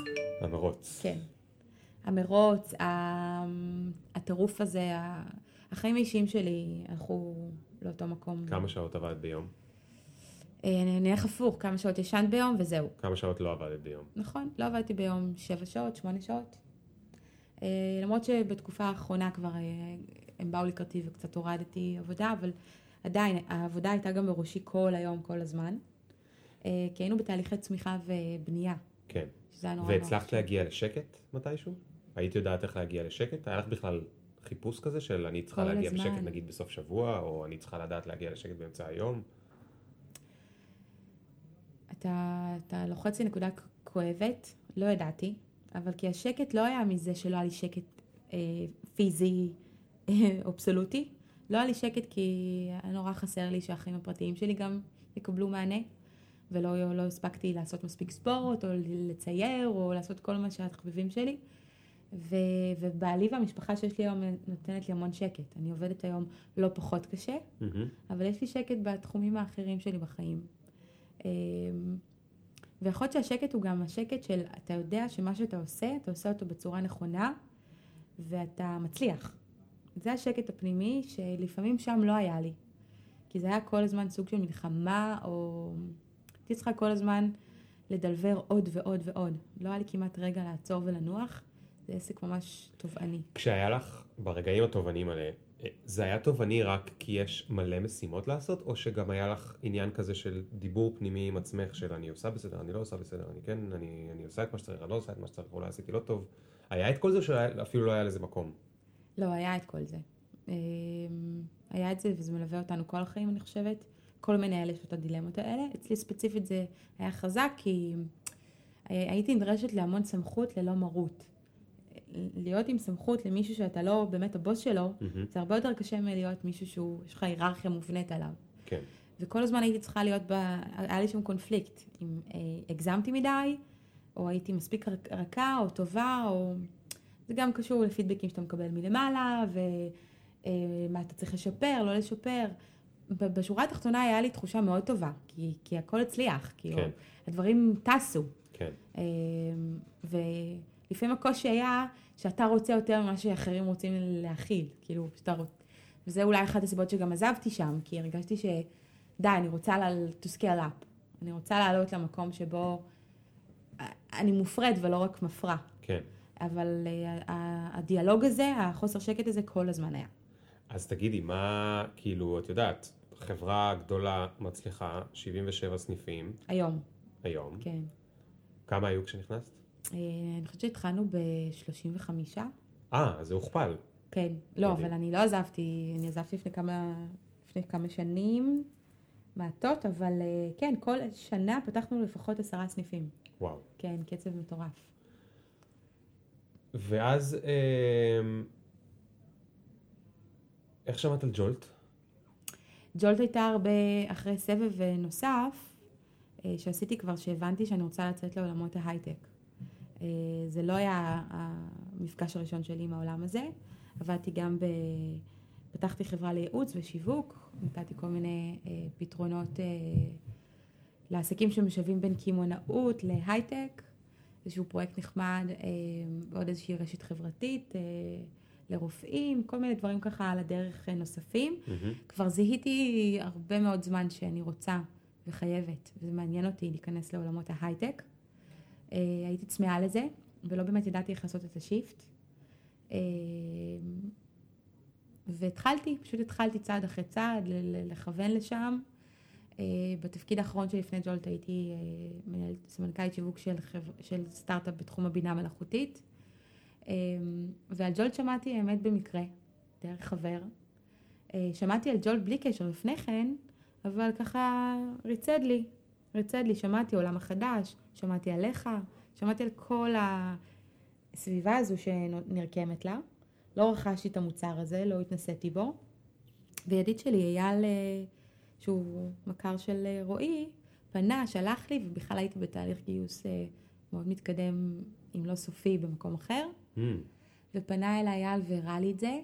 המרוץ. כן. המרוץ, הטירוף הזה, החיים האישיים שלי הלכו לאותו מקום. כמה שעות עבדת ביום? אה, אני נלך הפוך, כמה שעות ישנת ביום וזהו. כמה שעות לא עבדת ביום? נכון, לא עבדתי ביום שבע שעות, שמונה שעות. אה, למרות שבתקופה האחרונה כבר אה, הם באו לקראתי וקצת הורדתי עבודה, אבל עדיין העבודה הייתה גם בראשי כל היום, כל הזמן. כי היינו בתהליכי צמיחה ובנייה, כן. שזה היה נורא נורא. והצלחת להגיע לשקט מתישהו? היית יודעת איך להגיע לשקט? היה לך בכלל חיפוש כזה של אני צריכה להגיע הזמן. בשקט נגיד בסוף שבוע, או אני צריכה לדעת להגיע לשקט באמצע היום? אתה, אתה לוחץ לנקודה כואבת, לא ידעתי, אבל כי השקט לא היה מזה שלא היה לי שקט אה, פיזי אה, אבסולוטי, לא היה לי שקט כי היה נורא חסר לי שהחיים הפרטיים שלי גם יקבלו מענה, ולא לא הספקתי לעשות מספיק ספורט, או לצייר, או לעשות כל מה שהתחביבים שלי. ו, ובעלי והמשפחה שיש לי היום נותנת לי המון שקט. אני עובדת היום לא פחות קשה, מהמם. אבל יש לי שקט בתחומים האחרים שלי בחיים. אמ, ויכול להיות שהשקט הוא גם השקט של אתה יודע שמה שאתה עושה, אתה עושה אותו בצורה נכונה ואתה מצליח. זה השקט הפנימי שלפעמים שם לא היה לי. כי זה היה כל הזמן סוג של מלחמה, או הייתי צריכה כל הזמן לדלבר עוד ועוד ועוד. לא היה לי כמעט רגע לעצור ולנוח, זה עסק ממש תובעני. כשהיה לך, ברגעים התובעניים האלה, אה, זה היה תובעני רק כי יש מלא משימות לעשות, או שגם היה לך עניין כזה של דיבור פנימי עם עצמך, של אני עושה בסדר, אני לא עושה בסדר, אני כן, אני, אני עושה את מה שצריך, אני לא עושה את מה שצריך, אולי עשיתי לא טוב. היה את כל זה שאפילו לא היה לזה מקום? לא, היה את כל זה. אמ, היה את זה, וזה מלווה אותנו כל החיים, אני חושבת. כל מנהל יש את הדילמות האלה. אצלי ספציפית זה היה חזק, כי אה, הייתי נדרשת להמון סמכות ללא מרות. להיות עם סמכות למישהו שאתה לא באמת הבוס שלו, מהמם. זה הרבה יותר קשה מלהיות מישהו שהוא, יש לך היררכיה מובנית עליו. כן. וכל הזמן הייתי צריכה להיות, ב... היה לי שם קונפליקט, אם אה, הגזמתי מדי, או הייתי מספיק רכה או טובה, או... זה גם קשור לפידבקים שאתה מקבל מלמעלה, ומה אתה צריך לשפר, לא לשפר. בשורה התחתונה היה לי תחושה מאוד טובה, כי, כי הכל הצליח, כאילו, כן. הדברים טסו. כן. אמ, ולפעמים הקושי היה שאתה רוצה יותר ממה שאחרים רוצים להכיל, כאילו, שאתה רוצ... וזה אולי אחת הסיבות שגם עזבתי שם, כי הרגשתי ש... די, אני רוצה ל... to scale up. אני רוצה לעלות למקום שבו אני מופרד ולא רק מפרה. כן. אבל אה, הדיאלוג הזה, החוסר שקט הזה, כל הזמן היה. אז תגידי, מה, כאילו, את יודעת, חברה גדולה, מצליחה, 77 סניפים היום, היום. כן. כמה היו כשנכנסת? אה, אני חושבת שהתחלנו ב-35. אה, אז זה הוכפל. כן. לא, מדהים. אבל אני לא עזבתי, אני עזבתי לפני כמה, לפני כמה שנים מעטות, אבל אה, כן, כל שנה פתחנו לפחות עשרה סניפים. וואו. כן, קצב מטורף. ואז, אמ, איך שמעת על ג'ולט? ג'ולט הייתה הרבה אחרי סבב אה, נוסף אה, שעשיתי כבר, שהבנתי שאני רוצה לצאת לעולמות ההייטק. אה, זה לא היה המפגש הראשון שלי עם העולם הזה. עבדתי גם ב... פתחתי חברה לייעוץ ושיווק, נתתי כל מיני פתרונות לעסקים שמשלבים בין קמעונאות להייטק, איזשהו פרויקט נחמד, ועוד איזושהי רשת חברתית, לרופאים, כל מיני דברים ככה על הדרך אה, נוספים. כבר זיהיתי הרבה מאוד זמן שאני רוצה וחייבת, וזה מעניין אותי להיכנס לעולמות ההייטק. אה, הייתי צמאה לזה, ולא באמת ידעתי איך לעשות את השיפט. אה, והתחלתי, פשוט התחלתי צעד אחרי צעד, לכוון לשם. אה, בתפקיד האחרון שלי לפני ג'ולט הייתי אה, מנהלת סמנכ"לית שיווק של, חבר, של סטארט-אפ בתחום הבינה המלאכותית. אה, ועל ג'ולט שמעתי האמת במקרה, דרך חבר. אה, שמעתי על ג'ולט בלי קשר לפני כן, אבל ככה ריצד לי, ריצד לי, שמעתי עולם החדש, שמעתי עליך, שמעתי על כל הסביבה הזו שנרקמת לה. לא רכשתי את המוצר הזה, לא התנסיתי בו. וידיד שלי, אייל, אה, שהוא מכר של אה, רועי, פנה, שלח לי, ובכלל הייתי בתהליך גיוס מאוד מתקדם, אם לא סופי, במקום אחר. Mm, ופנה אליי אייל והראה לי את זה,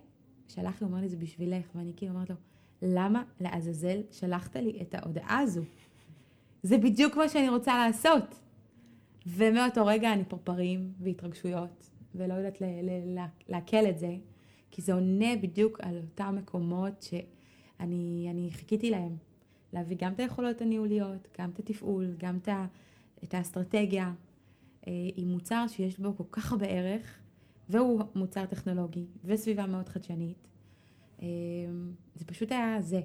שלח לי, הוא אומר לי, זה בשבילך, ואני כאילו אומרת לו, למה לעזאזל שלחת לי את ההודעה הזו? זה בדיוק מה שאני רוצה לעשות. ומאותו רגע אני פרפרים והתרגשויות, ולא יודעת לעכל את זה, כי זה עונה בדיוק על אותם מקומות שאני אני חיכיתי להם. להביא גם את היכולות הניהוליות, גם את התפעול, גם את האסטרטגיה, אה, עם מוצר שיש בו כל כך הרבה ערך, והוא מוצר טכנולוגי, וסביבה מאוד חדשנית. אה, זה פשוט היה זה.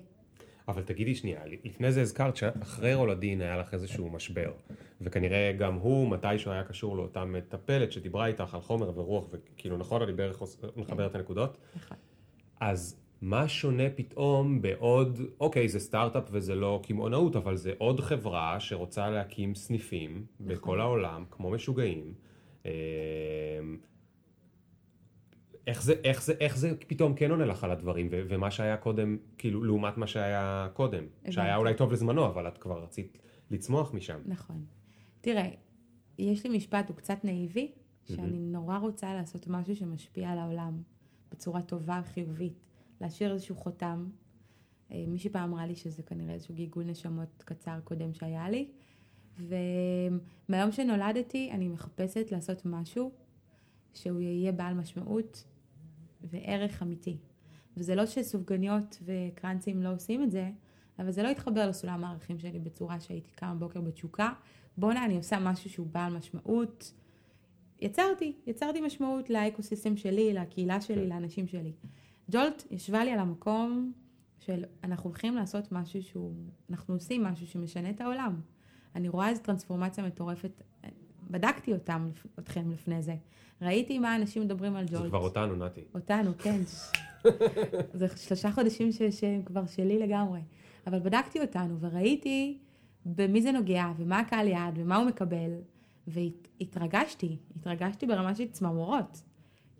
אבל תגידי שנייה, לפני זה הזכרת שאחרי רולדין היה לך איזשהו משבר, וכנראה גם הוא מתישהו היה קשור לאותה מטפלת שדיברה איתך על חומר ורוח, וכאילו נכון, אני בערך עוש- מחבר את הנקודות, נכון. אז מה שונה פתאום בעוד, אוקיי, זה סטארט-אפ וזה לא קמעונאות, אבל זה עוד חברה שרוצה להקים סניפים בכל העולם, כמו משוגעים. איך זה, איך זה, איך זה פתאום כן עונה לך על הדברים, ו- ומה שהיה קודם, כאילו, לעומת מה שהיה קודם, שהיה הבנתי. אולי טוב לזמנו, אבל את כבר רצית לצמוח משם. נכון. תראה, יש לי משפט, הוא קצת נאיבי, שאני נורא רוצה לעשות משהו שמשפיע על העולם בצורה טובה וחיובית, להשאיר איזשהו חותם. אה, מישהי פעם אמרה לי שזה כנראה איזשהו גיגול נשמות קצר קודם שהיה לי, ומהיום שנולדתי אני מחפשת לעשות משהו שהוא יהיה בעל משמעות וערך אמיתי. וזה לא שסופגניות וקרנצים לא עושים את זה, אבל זה לא התחבר לסולם הערכים שלי בצורה שהייתי קמה בוקר בתשוקה. בואנה, אני עושה משהו שהוא בעל משמעות. יצרתי, יצרתי משמעות לאקוסיסטם שלי, לקהילה שלי, כן. לאנשים שלי. ג'ולט ישבה לי על המקום של אנחנו הולכים לעשות משהו שהוא, אנחנו עושים משהו שמשנה את העולם. אני רואה איזו טרנספורמציה מטורפת, בדקתי אותם, אתכם לפני זה. ראיתי מה אנשים מדברים על זה ג'ולט. כבר אותנו, נתי. אותנו, כן. <laughs> זה שלושה חודשים ש- שהם כבר שלי לגמרי. אבל בדקתי אותנו וראיתי במי זה נוגע ומה הקהל יעד ומה הוא מקבל, והתרגשתי, התרגשתי ברמה של צמרמורות.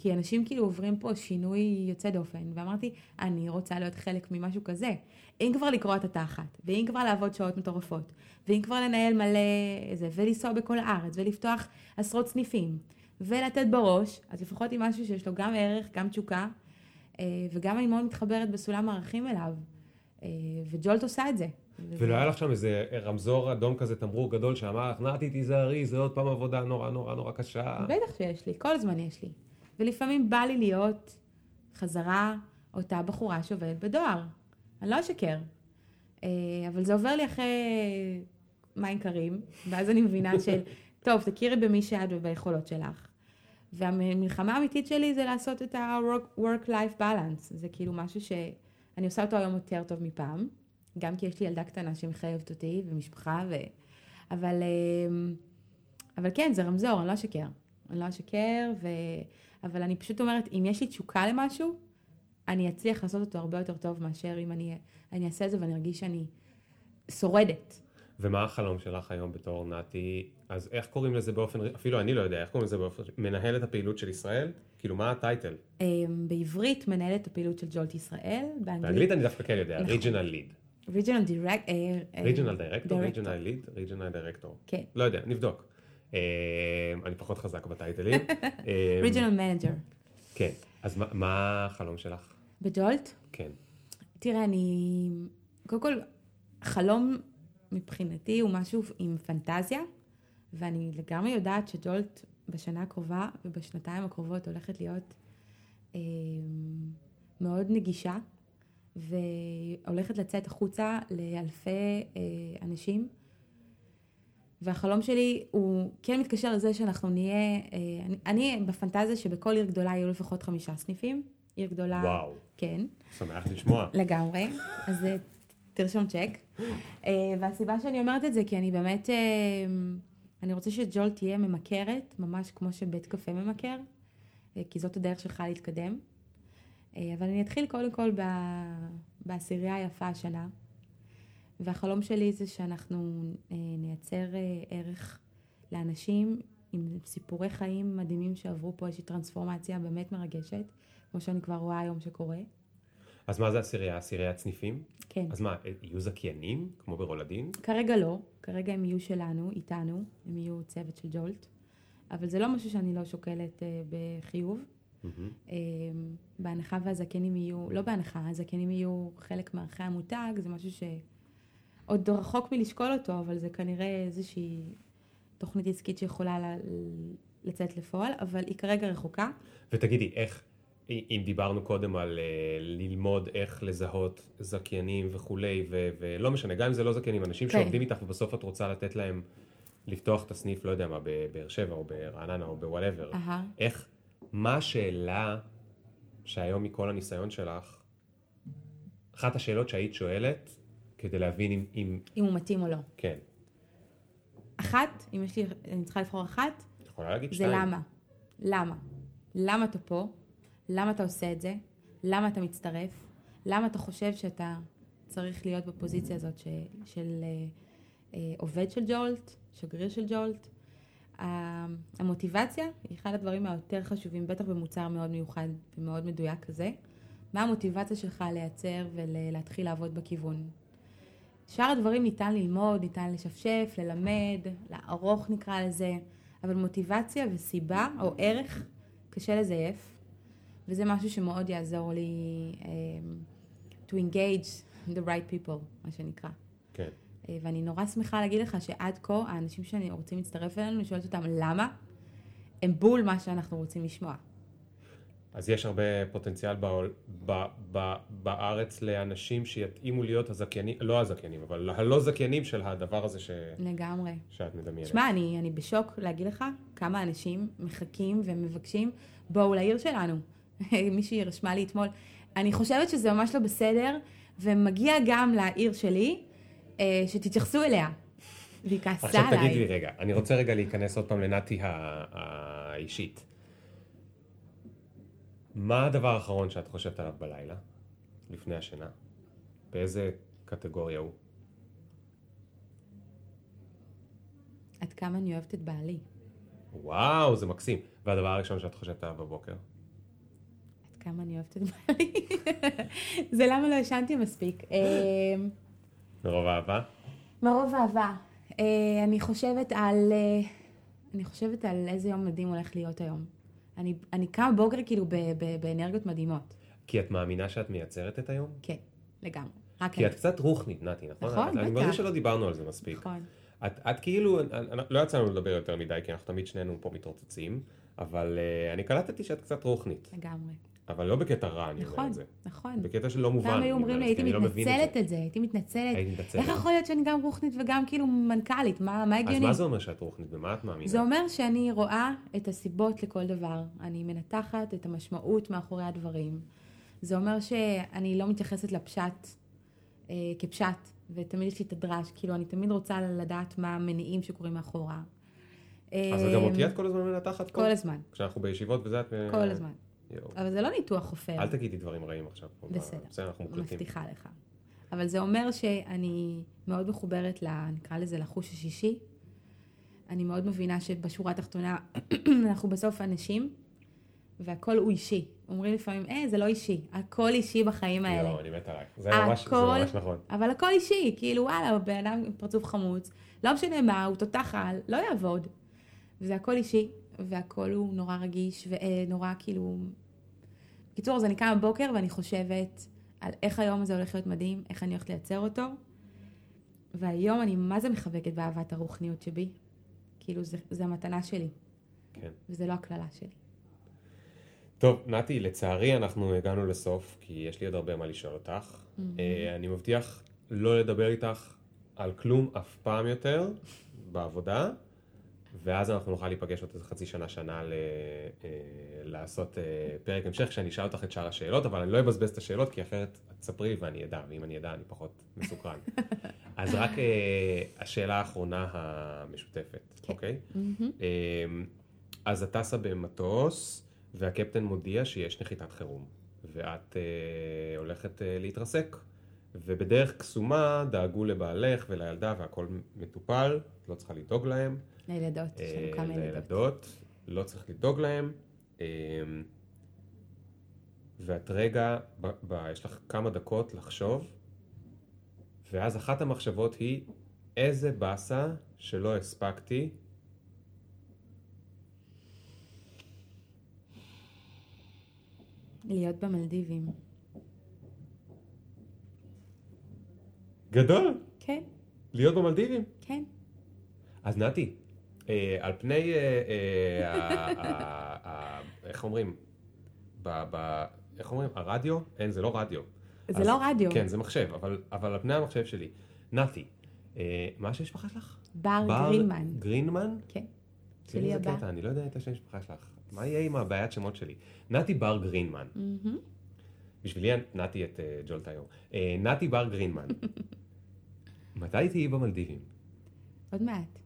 כי אנשים כאילו עוברים פה שינוי יוצא דופן, ואמרתי, אני רוצה להיות חלק ממשהו כזה. אם כבר לקרוע את התחת, ואם כבר לעבוד שעות מטורפות, ואם כבר לנהל מלא זה, ולנסוע בכל הארץ, ולפתוח עשרות סניפים, ולתת בראש, אז לפחות עם משהו שיש לו גם ערך, גם תשוקה, אה, וגם אני מאוד מתחברת בסולם הערכים אליו. אה, וג'ולט עושה את זה. ולא היה לך שם איזה רמזור אדום כזה, תמרור גדול שאמר לך, נתי תיזהרי, זה עוד פעם עבודה נורא נורא נורא קשה. בטח שיש לי, כל הזמן יש לי. ולפעמים בא לי להיות חזרה אותה בחורה שעובדת בדואר. אני לא אשקר. אה, אבל זה עובר לי אחרי מים קרים, ואז אני מבינה <laughs> של, טוב, תכירי במי שאת וביכולות שלך. והמלחמה האמיתית שלי זה לעשות את ה-work-life balance. זה כאילו משהו שאני עושה אותו היום יותר טוב מפעם, גם כי יש לי ילדה קטנה שמחייבת אותי, ומשפחה, ו... אבל, אה, אבל כן, זה רמזור, אני לא אשקר. אני לא אשקר, ו... אבל אני פשוט אומרת, אם יש לי תשוקה למשהו, אני אצליח לעשות אותו הרבה יותר טוב מאשר אם אני, אני אעשה את זה ואני ארגיש שאני שורדת. ומה החלום שלך היום בתור נתי? אז איך קוראים לזה באופן, אפילו אני לא יודע, איך קוראים לזה באופן, מנהל את הפעילות של ישראל? כאילו, מה ה title? אה, בעברית מנהלת הפעילות של ג'ולט ישראל, באנגלית באנגלית אני דווקא כן יודע, נכון. regional lead. regional direct... regional director, director. regional lead, regional director. כן, לא יודע, נבדוק. אה, אני פחות חזק בטייטלים. <laughs> אה, regional manager. כן, אז מה- מה החלום שלך? בג'ולט? כן. תראה, אני... קודם כל, חלום מבחינתי הוא משהו עם פנטזיה, ואני לגמרי יודעת שג'ולט בשנה הקרובה ובשנתיים הקרובות הולכת להיות אה, מאוד נגישה, והולכת לצאת החוצה לאלפי אה, אנשים. והחלום שלי הוא כן מתקשר לזה שאנחנו נהיה, אה, אני, אני בפנטזיה שבכל עיר גדולה יהיו לפחות חמישה סניפים. עיר גדולה, וואו, כן. שמח לשמוע. לגמרי, אז אה, תרשום צ'ק. אה, והסיבה שאני אומרת את זה, כי אני באמת, אה, אני רוצה שג'ולט תהיה ממכרת, ממש כמו שבית קפה ממכר, אה, כי זאת הדרך שלך להתקדם. אה, אבל אני אתחיל קודם כל ב- בעשירייה היפה השנה. והחלום שלי זה שאנחנו אה, נייצר אה, ערך לאנשים עם סיפורי חיים מדהימים שעברו פה איזושהי טרנספורמציה באמת מרגשת, כמו שאני כבר רואה היום שקורה. אז מה זה עשירייה? עשיריית סניפים? כן. אז מה, יהיו זכיינים, כמו ברולדין? כרגע לא, כרגע הם יהיו שלנו, איתנו, הם יהיו צוות של ג'ולט, אבל זה לא משהו שאני לא שוקלת אה, בחיוב. אה, בהנחה והזכיינים יהיו, לא בהנחה, הזכיינים יהיו חלק מערכי המותג, זה משהו שעוד רחוק מלשקול אותו, אבל זה כנראה איזושהי תוכנית עסקית שיכולה ל- לצאת לפועל, אבל היא כרגע רחוקה. ותגידי, איך, אם דיברנו קודם על אה, ללמוד איך לזהות זכיינים וכולי, ו- ולא משנה, גם אם זה לא זכיינים, אנשים כן. שעובדים איתך ובסוף את רוצה לתת להם לפתוח את הסניף, לא יודע מה, בבאר שבע או ברעננה או בוואטאבר, אהה. איך, מה השאלה שהיום מכל הניסיון שלך, אחת השאלות שהיית שואלת כדי להבין אם, אם אם הוא מתאים או לא. כן, אחת, אם יש לי, אני צריכה לבחור אחת, יכולה להגיד זה שתיים. למה. למה? למה אתה פה? למה אתה עושה את זה? למה אתה מצטרף? למה אתה חושב שאתה צריך להיות בפוזיציה הזאת ש, של אה, אה, עובד של ג'ולט, שגריר של ג'ולט? ה- המוטיבציה היא אחד הדברים היותר חשובים, בטח במוצר מאוד מיוחד ומאוד מדויק כזה. מה המוטיבציה שלך לייצר ולהתחיל לעבוד בכיוון? שאר הדברים ניתן ללמוד, ניתן לשפשף, ללמד, לערוך נקרא לזה, אבל מוטיבציה וסיבה או ערך קשה לזייף, וזה משהו שמאוד יעזור לי um, to engage the right people, מה שנקרא. כן. אה, ואני נורא שמחה להגיד לך שעד כה האנשים שאני רוצים להצטרף אלינו, אני שואלת אותם למה, הם בול מה שאנחנו רוצים לשמוע. אז יש הרבה פוטנציאל בעול, ב, ב, בארץ לאנשים שיתאימו להיות הזכיינים, לא הזכיינים, אבל הלא זכיינים של הדבר הזה ש, לגמרי. שאת מדמיינת. שמע, אני, אני בשוק להגיד לך כמה אנשים מחכים ומבקשים, בואו לעיר שלנו. <laughs> מישהי רשמה לי אתמול, אני חושבת שזה ממש לא בסדר, ומגיע גם לעיר שלי, אה, שתתייחסו אליה. והיא כעסה עכשיו עליי. תגיד לי רגע, אני רוצה רגע להיכנס עוד פעם לנתי האישית. מה הדבר האחרון שאת חושבת עליו בלילה, לפני השינה? באיזה קטגוריה הוא? עד כמה אני אוהבת את בעלי. וואו, זה מקסים. והדבר הראשון שאת חושבת עליו בבוקר? עד כמה אני אוהבת את בעלי. <laughs> זה למה לא ישנתי מספיק. אה, מרוב אהבה? מרוב אהבה. אה, אני חושבת על... אה, אני חושבת על איזה יום מדהים הולך להיות היום. אני, אני קמה בוקר כאילו ב, ב, באנרגיות מדהימות. כי את מאמינה שאת מייצרת את היום? כן, לגמרי. רק כי אני. את קצת רוחנית, נתי, נכון? נכון, את- אני בטח. מרגיש שלא דיברנו על זה מספיק. נכון. את, את כאילו, לא יצא לנו לדבר יותר מדי, כי אנחנו תמיד שנינו פה מתרוצצים, אבל אה, אני קלטתי שאת קצת רוחנית. לגמרי. אבל לא בקטע רע, אני אומר נכון, את זה. נכון. בקטע של לא מובן. פעם היו אומרים אומר, לי, הייתי לא מבין את מתנצלת זה. את זה, הייתי מתנצלת. היית מתנצלת. איך יכול להיות שאני גם רוחנית וגם כאילו מנכ"לית? מה מה אז הגיוני? מה זה אומר שאת רוחנית? במה את מאמינה? זה אומר שאני רואה את הסיבות לכל דבר. אני מנתחת את המשמעות מאחורי הדברים. זה אומר שאני לא מתייחסת לפשט אה, כפשט, ותמיד יש לי את הדרש, כאילו אני תמיד רוצה לדעת מה המניעים שקורים מאחורה. אז אה, גם אותי את כל הזמן מנתחת? כל הזמן, כשאנחנו בישיבות וזה את... כל הזמן. אבל זה לא ניתוח חופר. אל תגידי דברים רעים עכשיו. בסדר. בסדר, אנחנו מוקלטים. מבטיחה לך. אבל זה אומר שאני מאוד מחוברת, ל, נקרא לזה, לחוש השישי. אני מאוד מבינה שבשורה התחתונה <clears throat> אנחנו בסוף אנשים, והכל הוא אישי. אומרים לפעמים, אה, זה לא אישי, הכל אישי בחיים האלה. יואו, אני מת עלייך. זה ממש זה הכל- ממש נכון. אבל הכל אישי, כאילו וואלה, בן אדם עם פרצוף חמוץ, לא משנה מה, הוא תותח על, לא יעבוד. וזה הכל אישי, והכל הוא נורא רגיש, ונורא כאילו... בקיצור, אז אני קמה בבוקר ואני חושבת על איך היום הזה הולך להיות מדהים, איך אני הולכת לייצר אותו. והיום אני מה זה מחבקת באהבת הרוחניות שבי. כאילו, זה, זה המתנה שלי, כן. וזה לא הקללה שלי. טוב, נתי, לצערי אנחנו הגענו לסוף, כי יש לי עוד הרבה מה לשאול אותך. אה, אני מבטיח לא לדבר איתך על כלום אף פעם יותר בעבודה, ואז אנחנו נוכל להיפגש עוד חצי שנה, שנה ל... אה, לעשות אה, פרק המשך, כשאני אשאל אותך את שאר השאלות, אבל אני לא אבזבז את השאלות, כי אחרת את תספרי לי ואני אדע, ואם אני אדע אני פחות מסוקרן. <laughs> אז רק אה, השאלה האחרונה המשותפת, כן. אוקיי? אה, אז את טסה במטוס, והקפטן מודיע שיש נחיתת חירום, ואת הולכת להתרסק. ובדרך קסומה דאגו לבעלך ולילדה והכל מטופל, לא צריכה לדאוג להם. לילדות, יש אה, לנו כמה ילדות. לילדות, לא צריך לדאוג להם. אה, ואת רגע, ב, ב, יש לך כמה דקות לחשוב, ואז אחת המחשבות היא, איזה באסה שלא הספקתי להיות במלדיבים. גדול, כן, להיות במלדיבים. כן. אז נתי, אה, על פני, אה, אה, איך אומרים? ב- ב- איך אומרים? הרדיו? אין, זה לא רדיו. זה אז- לא רדיו. כן, זה מחשב, אבל, אבל על פני המחשב שלי. נתי, מה השם המשפחה שלך? בר גרינמן. גרינמן? כן. שלי הבא. קטע, אני לא יודע את השם המשפחה שלך. מה יהיה עם הבעיית שמות שלי? נתי בר גרינמן. בשבילי נתי את ג'ולט היום. נתי בר גרינמן. <laughs> מתי תהיי במלדיבים? עוד מעט.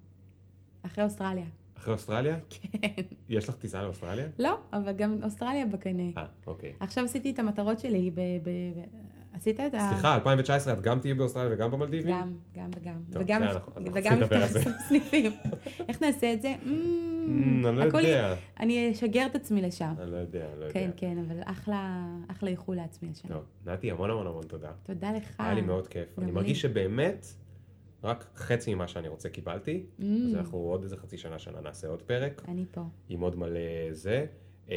אחרי אוסטרליה. אחרי אוסטרליה? <laughs> כן. יש לך טיסה לאוסטרליה? לא, אבל גם אוסטרליה בקנה. אה, אוקיי. עכשיו עשיתי את המטרות שלי ב... ב... ב... עשית את ה... סליחה, 2019 את גם תהיי באוסטרליה וגם במלדיבים? גם, גם וגם. טוב, וגם, נפתח. <laughs> סניפים. איך נעשה את זה? <laughs> Mm, אני לא יודע. אני אשגר את עצמי לשם. אני לא יודע, אני לא יודע. כן, כן, אבל אחלה, אחלה איחול לעצמי לשם. טוב, נתי, המון המון המון תודה. תודה לך. היה לי מאוד כיף. אני. מרגיש שבאמת, רק חצי ממה שאני רוצה קיבלתי. Mm. אז אנחנו עוד איזה חצי שנה, שנה נעשה עוד פרק. אני פה. עם עוד מלא זה. אמ,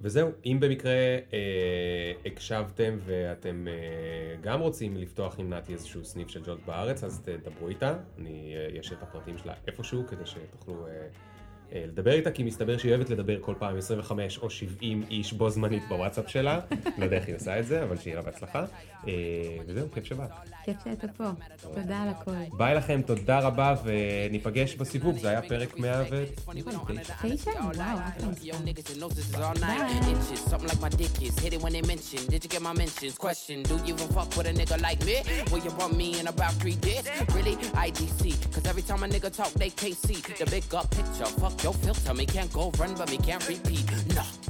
וזהו, אם במקרה אה, הקשבתם ואתם אה, גם רוצים לפתוח עם נתי איזשהו סניף של ג'ולט בארץ, אז תדברו איתה, אני, אה, יש את הפרטים שלה איפשהו כדי שתוכלו אה, אה, לדבר איתה, כי מסתבר שהיא אוהבת לדבר כל פעם 25 או 70 איש בו זמנית בוואטסאפ שלה, לא יודע איך היא עושה את זה, אבל שיהיה לה בהצלחה. אה, וזהו, כיף שבאת. כיף שאתה פה. תודה על הכל. ביי לכם, תודה רבה, וניפגש בסיבוב, זה היה פרק 109. תשע? וואו, אחלה? Really? IDC. Cause every time a nigga talk, they can't see the big up picture. Fuck your filter, me can't go run, but me can't repeat. Nah.